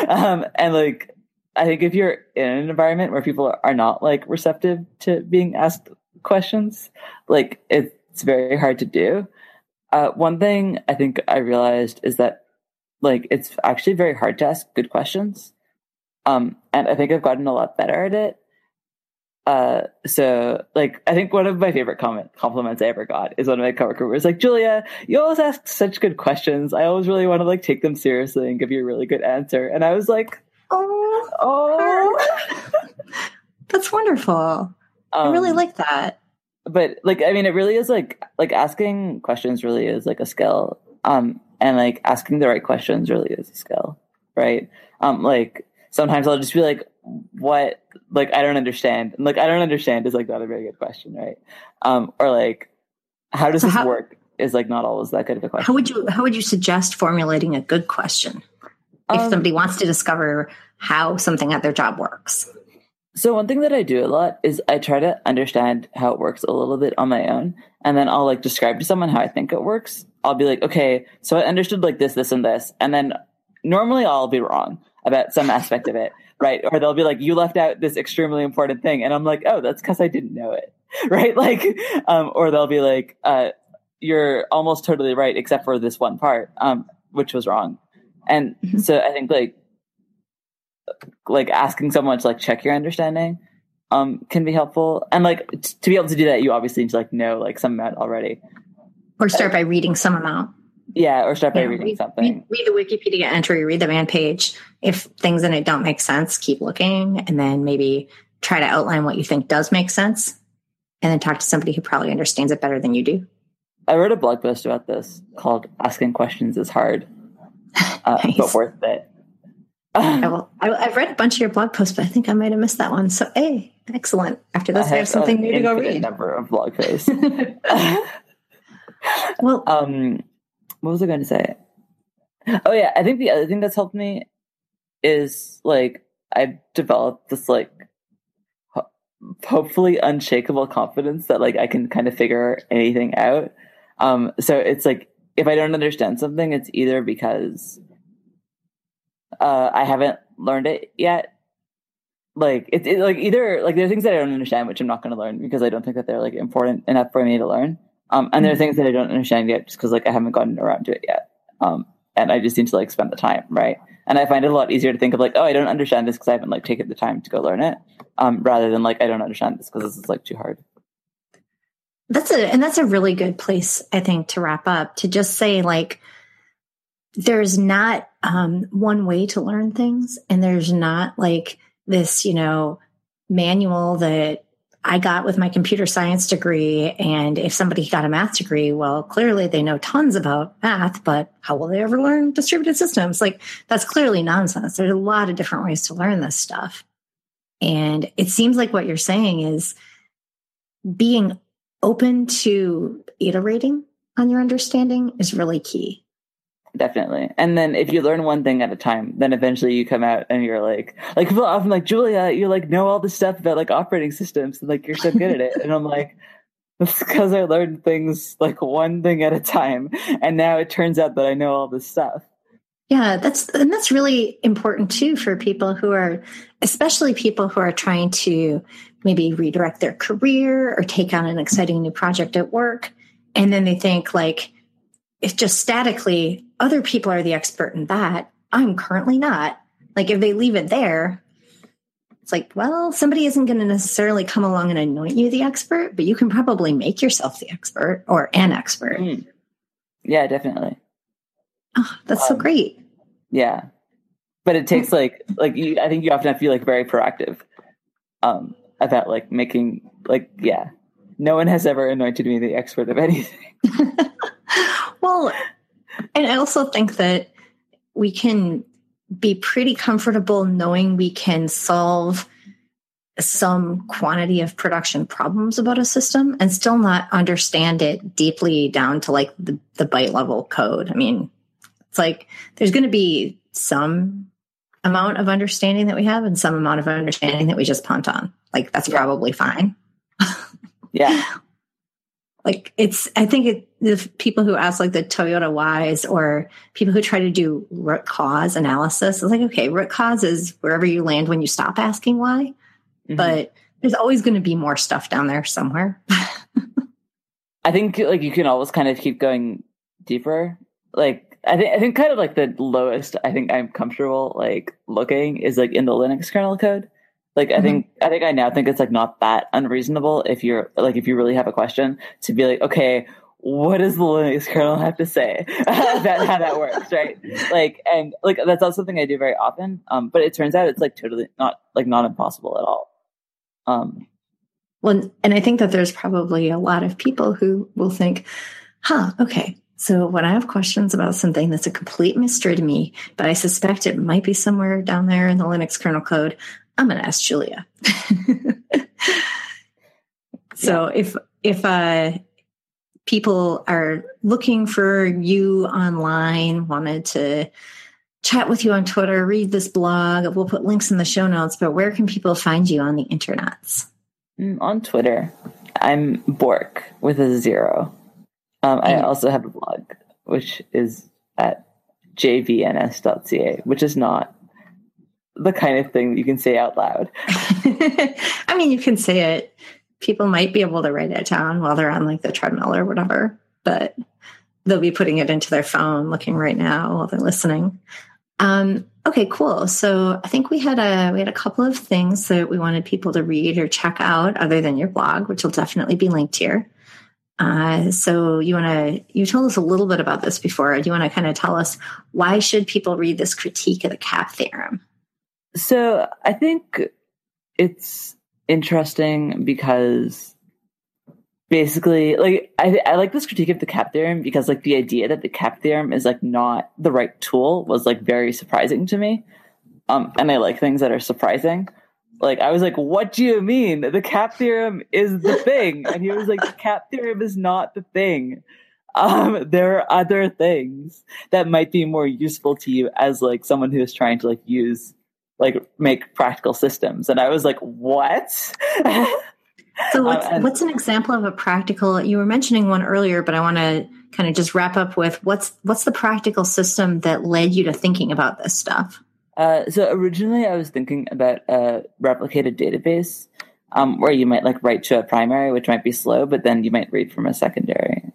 um and like I think if you're in an environment where people are not like receptive to being asked questions, like it's very hard to do. Uh, one thing I think I realized is that like it's actually very hard to ask good questions. Um, and I think I've gotten a lot better at it. Uh, so like I think one of my favorite comment compliments I ever got is one of my coworkers was like, Julia, you always ask such good questions. I always really want to like take them seriously and give you a really good answer. And I was like, Oh, oh, *laughs* that's wonderful. I really Um, like that. but like i mean it really is like like asking questions really is like a skill. Um and like asking the right questions really is a skill right? Um like sometimes i'll just be like what? Like i don't understand. And like i don't understand is like not a very good question right? Um or like how does So this how- work? is like not always that good of a question How would you how would you suggest formulating a good question if Um, somebody wants to discover how something at their job works? So one thing that I do a lot is I try to understand how it works a little bit on my own, and then I'll like describe to someone how I think it works. I'll be like, okay, so I understood like this, this, and this, and then normally I'll be wrong about some aspect of it, *laughs* right? Or they'll be like, you left out this extremely important thing, and I'm like, oh, that's because I didn't know it, *laughs* right? Like, um, or they'll be like, uh, you're almost totally right except for this one part, um, which was wrong, and Mhm. so I think like like asking someone to like check your understanding um can be helpful and like t- to be able to do that you obviously need to like know like some amount already Or start by reading some amount. yeah or start by Yeah, reading read, something Read, read the Wikipedia entry, read the man page. If things in it don't make sense, keep looking and then maybe try to outline what you think does make sense. And then talk to somebody who probably understands it better than you do. i wrote a blog post about this called asking questions is hard *laughs* uh, Nice. but worth it I will, I, I've read a bunch of your blog posts, but I think I might have missed that one. So, hey, excellent. After this, I, have something new to go read. number of blog posts *laughs* well, *laughs* um what was i going to say oh yeah i think the other thing that's helped me is like i've developed this like ho- hopefully unshakable confidence that like i can kind of figure anything out um so it's like if i don't understand something it's either because uh i haven't learned it yet like it's it, like either like there are things that i don't understand which i'm not going to learn because i don't think that they're like important enough for me to learn um, and there are things that I don't understand yet just because like I haven't gotten around to it yet. Um, and I just need to like spend the time, right? And I find it a lot easier to think of like, oh, I don't understand this because I haven't like taken the time to go learn it, um, rather than like I don't understand this because this is like too hard. That's a and that's a really good place, I think, to wrap up. To just say like there's not um, one way to learn things, and there's not like this, you know, manual that I got with my computer science degree. And if somebody got a math degree, well, clearly they know tons about math, but how will they ever learn distributed systems? Like that's clearly nonsense. There's a lot of different ways to learn this stuff. And it seems like what you're saying is being open to iterating on your understanding is really key. Definitely. And then if you learn one thing at a time, then eventually you come out and you're like, like people often like, Julia, you like know all this stuff about like operating systems and like you're so good at it. And I'm like, *laughs* because I learned things like one thing at a time. And now it turns out that I know all this stuff. Yeah, that's and that's really important too for people who are especially people who are trying to maybe redirect their career or take on an exciting new project at work and then they think like it's just statically other people are the expert in that. I'm currently not. Like if they leave it there, it's like, well, somebody isn't going to necessarily come along and anoint you the expert, but you can probably make yourself the expert or an expert. Mm. Yeah, definitely. Oh, that's so Um, great. Yeah. But it takes like like you I think you often have to be like very proactive um about like making like yeah. No one has ever anointed me the expert of anything. *laughs* well, and I also think that we can be pretty comfortable knowing we can solve some quantity of production problems about a system and still not understand it deeply down to like the, the byte level code. I mean, it's like there's going to be some amount of understanding that we have and some amount of understanding that we just punt on. Like that's Yeah. probably fine. Yeah. *laughs* like it's i think it the people who ask like the toyota whys or people who try to do root cause analysis it's like okay root cause is wherever you land when you stop asking why Mhm. but there's always going to be more stuff down there somewhere *laughs* I think like you can always kind of keep going deeper. Like I think I think kind of like the lowest I think I'm comfortable like looking is like in the Linux kernel code. Like I mm-hmm. think I think I now think it's like not that unreasonable if you're like if you really have a question to be like okay what does the Linux kernel have to say *laughs* about how that works, right? Like, and like that's not something I do very often. Um, but it turns out it's like totally not like not impossible at all. Um, well, and I think that there's probably a lot of people who will think, "Huh, okay, so when I have questions about something that's a complete mystery to me, but I suspect it might be somewhere down there in the Linux kernel code, I'm going to ask Julia. *laughs* so if if uh, people are looking for you online, wanted to chat with you on Twitter, read this blog, we'll put links in the show notes. But where can people find you on the internets? Mm, on Twitter, I'm Bork with a zero. Um, I also have a blog, which is at jvns.ca, which is not the kind of thing you can say out loud. *laughs* I mean, you can say it. People might be able to write it down while they're on like the treadmill or whatever, but they'll be putting it into their phone, looking right now while they're listening. Um, okay, cool. So I think we had a we had a couple of things that we wanted people to read or check out, other than your blog, which will definitely be linked here. Uh, so you want to you told us a little bit about this before. Do you want to kind of tell us why should people read this critique of the CAP theorem? So I think it's interesting because basically, like I, I like this critique of the CAP theorem because like the idea that the CAP theorem is like not the right tool was like very surprising to me. Um, and I like things that are surprising like I was like, "What do you mean? The cap theorem is the *laughs* thing?" And he was like, "The cap theorem is not the thing. Um, there are other things that might be more useful to you as like someone who is trying to like use like make practical systems." And I was like, "What?" *laughs* so what's, *laughs* um, what's an example of a practical? You were mentioning one earlier, but I want to kind of just wrap up with what's what's the practical system that led you to thinking about this stuff? Uh, so originally, I was thinking about a replicated database um, where you might like write to a primary, which might be slow, but then you might read from a secondary.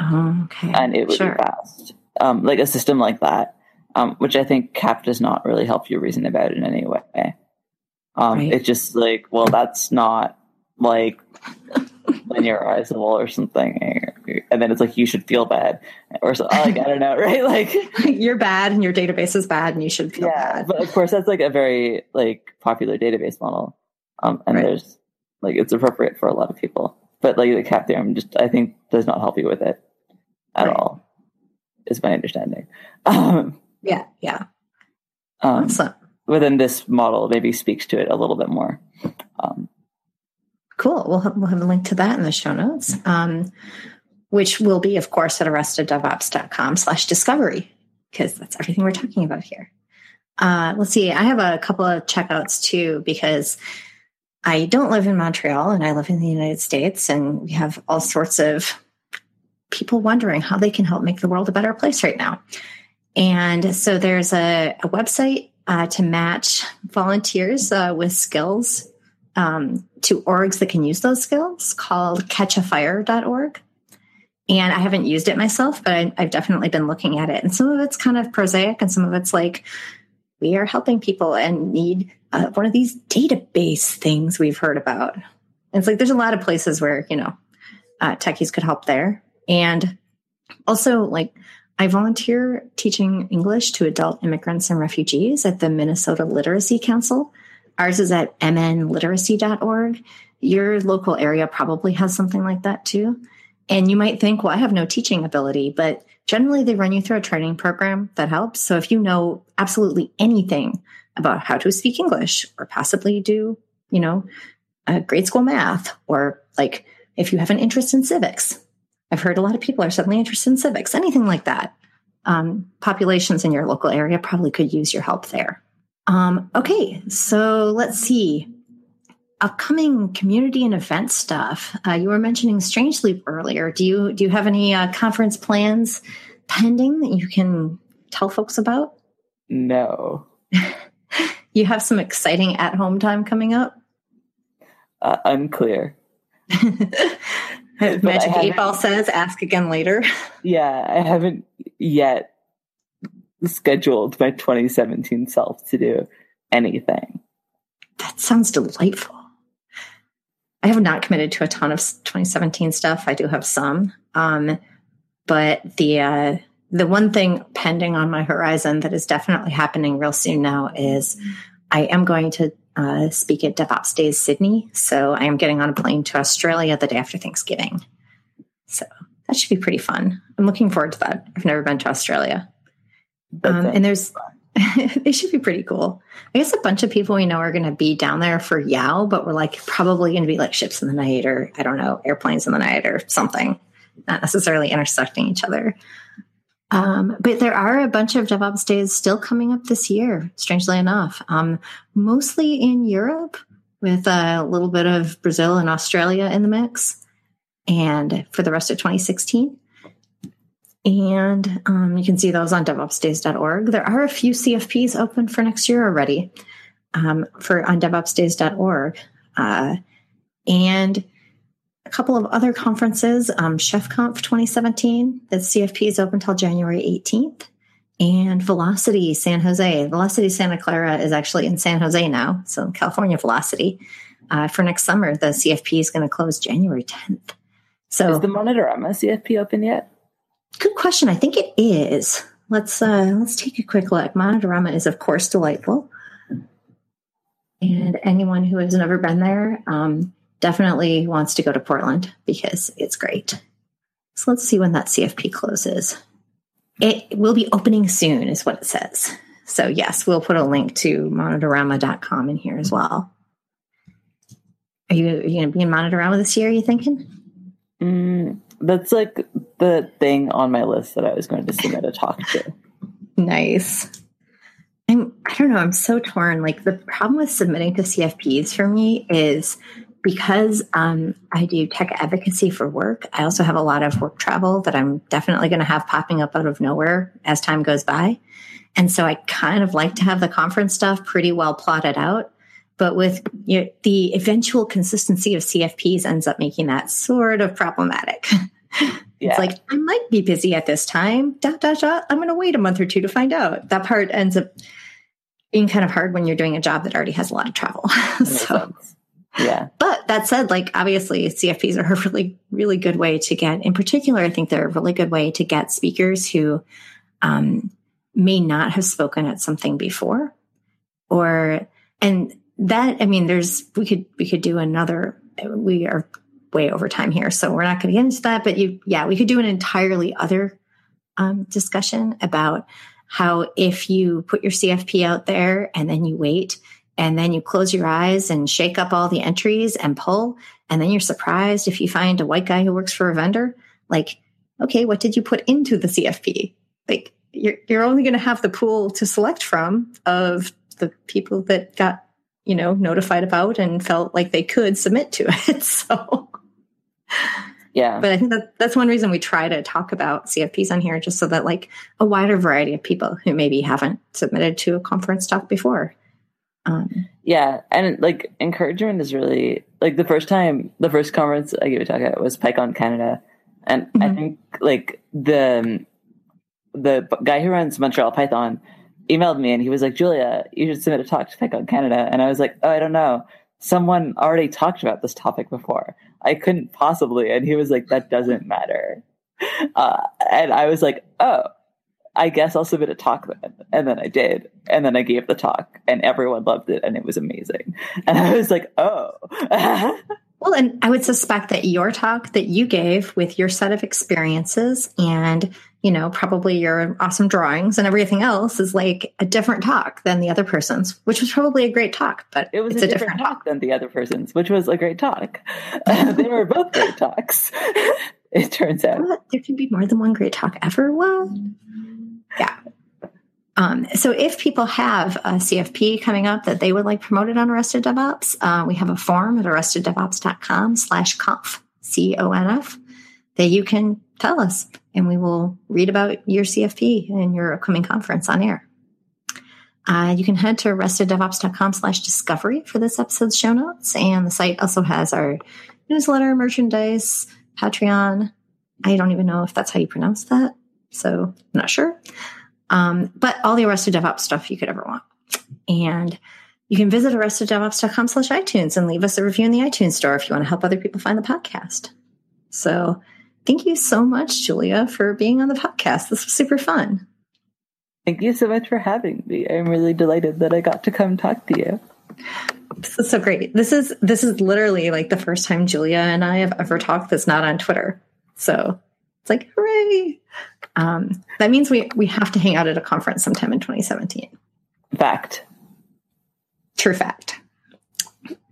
Oh, okay. And it would sure. be fast. Um, like a system like that, um, which I think CAP does not really help you reason about in any way. Um, right. It's just like, well, that's not like linearizable or something and then it's like you should feel bad or so like i don't know *laughs* right like *laughs* you're bad and your database is bad and you should feel yeah, bad but of course that's like a very like popular database model um and right. there's like it's appropriate for a lot of people but like the cap theorem just i think does not help you with it at right. all is my understanding *laughs* um yeah yeah um, awesome within this model maybe speaks to it a little bit more um Cool. We'll have, we'll have a link to that in the show notes, um, which will be, of course, at arresteddevops.com slash discovery, because that's everything we're talking about here. Uh, let's see. I have a couple of checkouts too, because I don't live in Montreal and I live in the United States, and we have all sorts of people wondering how they can help make the world a better place right now. And so there's a, a website uh, to match volunteers uh, with skills um, to orgs that can use those skills called catchafire.org. And I haven't used it myself, but I, I've definitely been looking at it. And some of it's kind of prosaic, and some of it's like, we are helping people and need uh, one of these database things we've heard about. And it's like there's a lot of places where, you know, uh, techies could help there. And also, like, I volunteer teaching English to adult immigrants and refugees at the Minnesota Literacy Council. Ours is at mnliteracy.org. Your local area probably has something like that too. And you might think, well, I have no teaching ability, but generally they run you through a training program that helps. So if you know absolutely anything about how to speak English or possibly do, you know, a grade school math or like if you have an interest in civics, I've heard a lot of people are suddenly interested in civics, anything like that. Um, populations in your local area probably could use your help there. Um, okay, so let's see. Upcoming community and event stuff. Uh, you were mentioning Strange Loop earlier. Do you do you have any uh, conference plans pending that you can tell folks about? No. *laughs* you have some exciting at home time coming up. Uh, unclear. *laughs* Magic Eight Ball says, "Ask again later." Yeah, I haven't yet scheduled my 2017 self to do anything. That sounds delightful. I have not committed to a ton of 2017 stuff. I do have some. Um, but the uh, the one thing pending on my horizon that is definitely happening real soon now is I am going to uh, speak at DevOps Days Sydney. So I am getting on a plane to Australia the day after Thanksgiving. So that should be pretty fun. I'm looking forward to that. I've never been to Australia. Um, and there's, *laughs* it should be pretty cool. I guess a bunch of people we know are going to be down there for YOW, but we're like probably going to be like ships in the night or I don't know, airplanes in the night or something, not necessarily intersecting each other. Um, but there are a bunch of DevOps days still coming up this year, strangely enough, um, mostly in Europe with a little bit of Brazil and Australia in the mix, and for the rest of 2016. And um, you can see those on DevOpsDays.org. There are a few CFPs open for next year already um, for on DevOpsDays.org. Uh, and a couple of other conferences, um, ChefConf 2017, the CFP is open until January 18th, and Velocity San Jose. Velocity Santa Clara is actually in San Jose now, so California Velocity. Uh, for next summer, the CFP is going to close January 10th. So is the Monitorama CFP open yet? Good question. I think it is. Let's uh, let's take a quick look. Monitorama is of course delightful, and anyone who has never been there, um, definitely wants to go to Portland because it's great. So let's see when that CFP closes. It will be opening soon, is what it says. So, yes, we'll put a link to monitorama.com in here as well. Are you, are you going to be in Monitorama this year, are you thinking? Mm, that's like the thing on my list that I was going to submit a talk to. *laughs* Nice. I'm, I don't know. I'm so torn. Like the problem with submitting to CFPs for me is because um, I do tech advocacy for work, I also have a lot of work travel that I'm definitely going to have popping up out of nowhere as time goes by. And so I kind of like to have the conference stuff pretty well plotted out. But with you know, the eventual consistency of CFPs ends up making that sort of problematic. *laughs* Yeah. It's like, I might be busy at this time, dot, dot, dot. I'm going to wait a month or two to find out. That part ends up being kind of hard when you're doing a job that already has a lot of travel. *laughs* so, yeah. But that said, like obviously CFPs are a really, really good way to get, in particular, I think they're a really good way to get speakers who um, may not have spoken at something before. Or, and that, I mean, there's, we could, we could do another, we are way over time here. So we're not going to get into that, but you, yeah, we could do an entirely other um, discussion about how if you put your CFP out there and then you wait, and then you close your eyes and shake up all the entries and pull. And then you're surprised if you find a white guy who works for a vendor. Like okay what did you put into the cfp like you're, you're only going to have the pool to select from of the people that got you know notified about and felt like they could submit to it. *laughs* So yeah. but i think that that's one reason we try to talk about cfps on here just so that like a wider variety of people who maybe haven't submitted to a conference talk before um, yeah, and like encouragement is really like the first time, the first conference I gave a talk at was PyCon Canada, and mm-hmm. I think like the the guy who runs Montreal Python emailed me and he was like, Julia, you should submit a talk to PyCon Canada, and I was like, oh, I don't know. Someone already talked about this topic before. I couldn't possibly, and he was like, that doesn't matter. *laughs* Uh, and I was like, oh, I guess I'll submit a talk then. And then I did. And then I gave the talk and everyone loved it and it was amazing. And I was like, oh. *laughs* well, and I would suspect that your talk that you gave with your set of experiences and, you know, probably your awesome drawings and everything else is like a different talk than the other person's, which was probably a great talk, but it was a, a, different, different talk than the other person's, which was a great talk. *laughs* they were both great talks. *laughs* *laughs* it turns out. there can be more than one great talk ever. What? Yeah. Um, so if people have a CFP coming up that they would like promoted on Arrested DevOps, uh, we have a form at arresteddevops.com slash conf, C-O-N-F, that you can tell us and we will read about your CFP and your upcoming conference on air. Uh, you can head to arresteddevops.com slash discovery for this episode's show notes. And the site also has our newsletter, merchandise, Patreon. I don't even know if that's how you pronounce that. So I'm not sure. um, but all the Arrested DevOps stuff you could ever want. And you can visit arresteddevops.com slash iTunes and leave us a review in the iTunes store if you want to help other people find the podcast. So thank you so much, Julia, for being on the podcast. This was super fun. Thank you so much for having me. I'm really delighted that I got to come talk to you. This is so great. This is this is literally like the first time Julia and I have ever talked that's not on Twitter. So it's like hooray! Um, that means we we have to hang out at a conference sometime in 2017. Fact. True fact.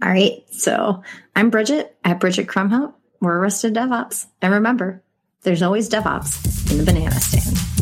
All right. So I'm Bridget at Bridget Kromhout. We're Arrested DevOps. And remember, there's always DevOps in the banana stand.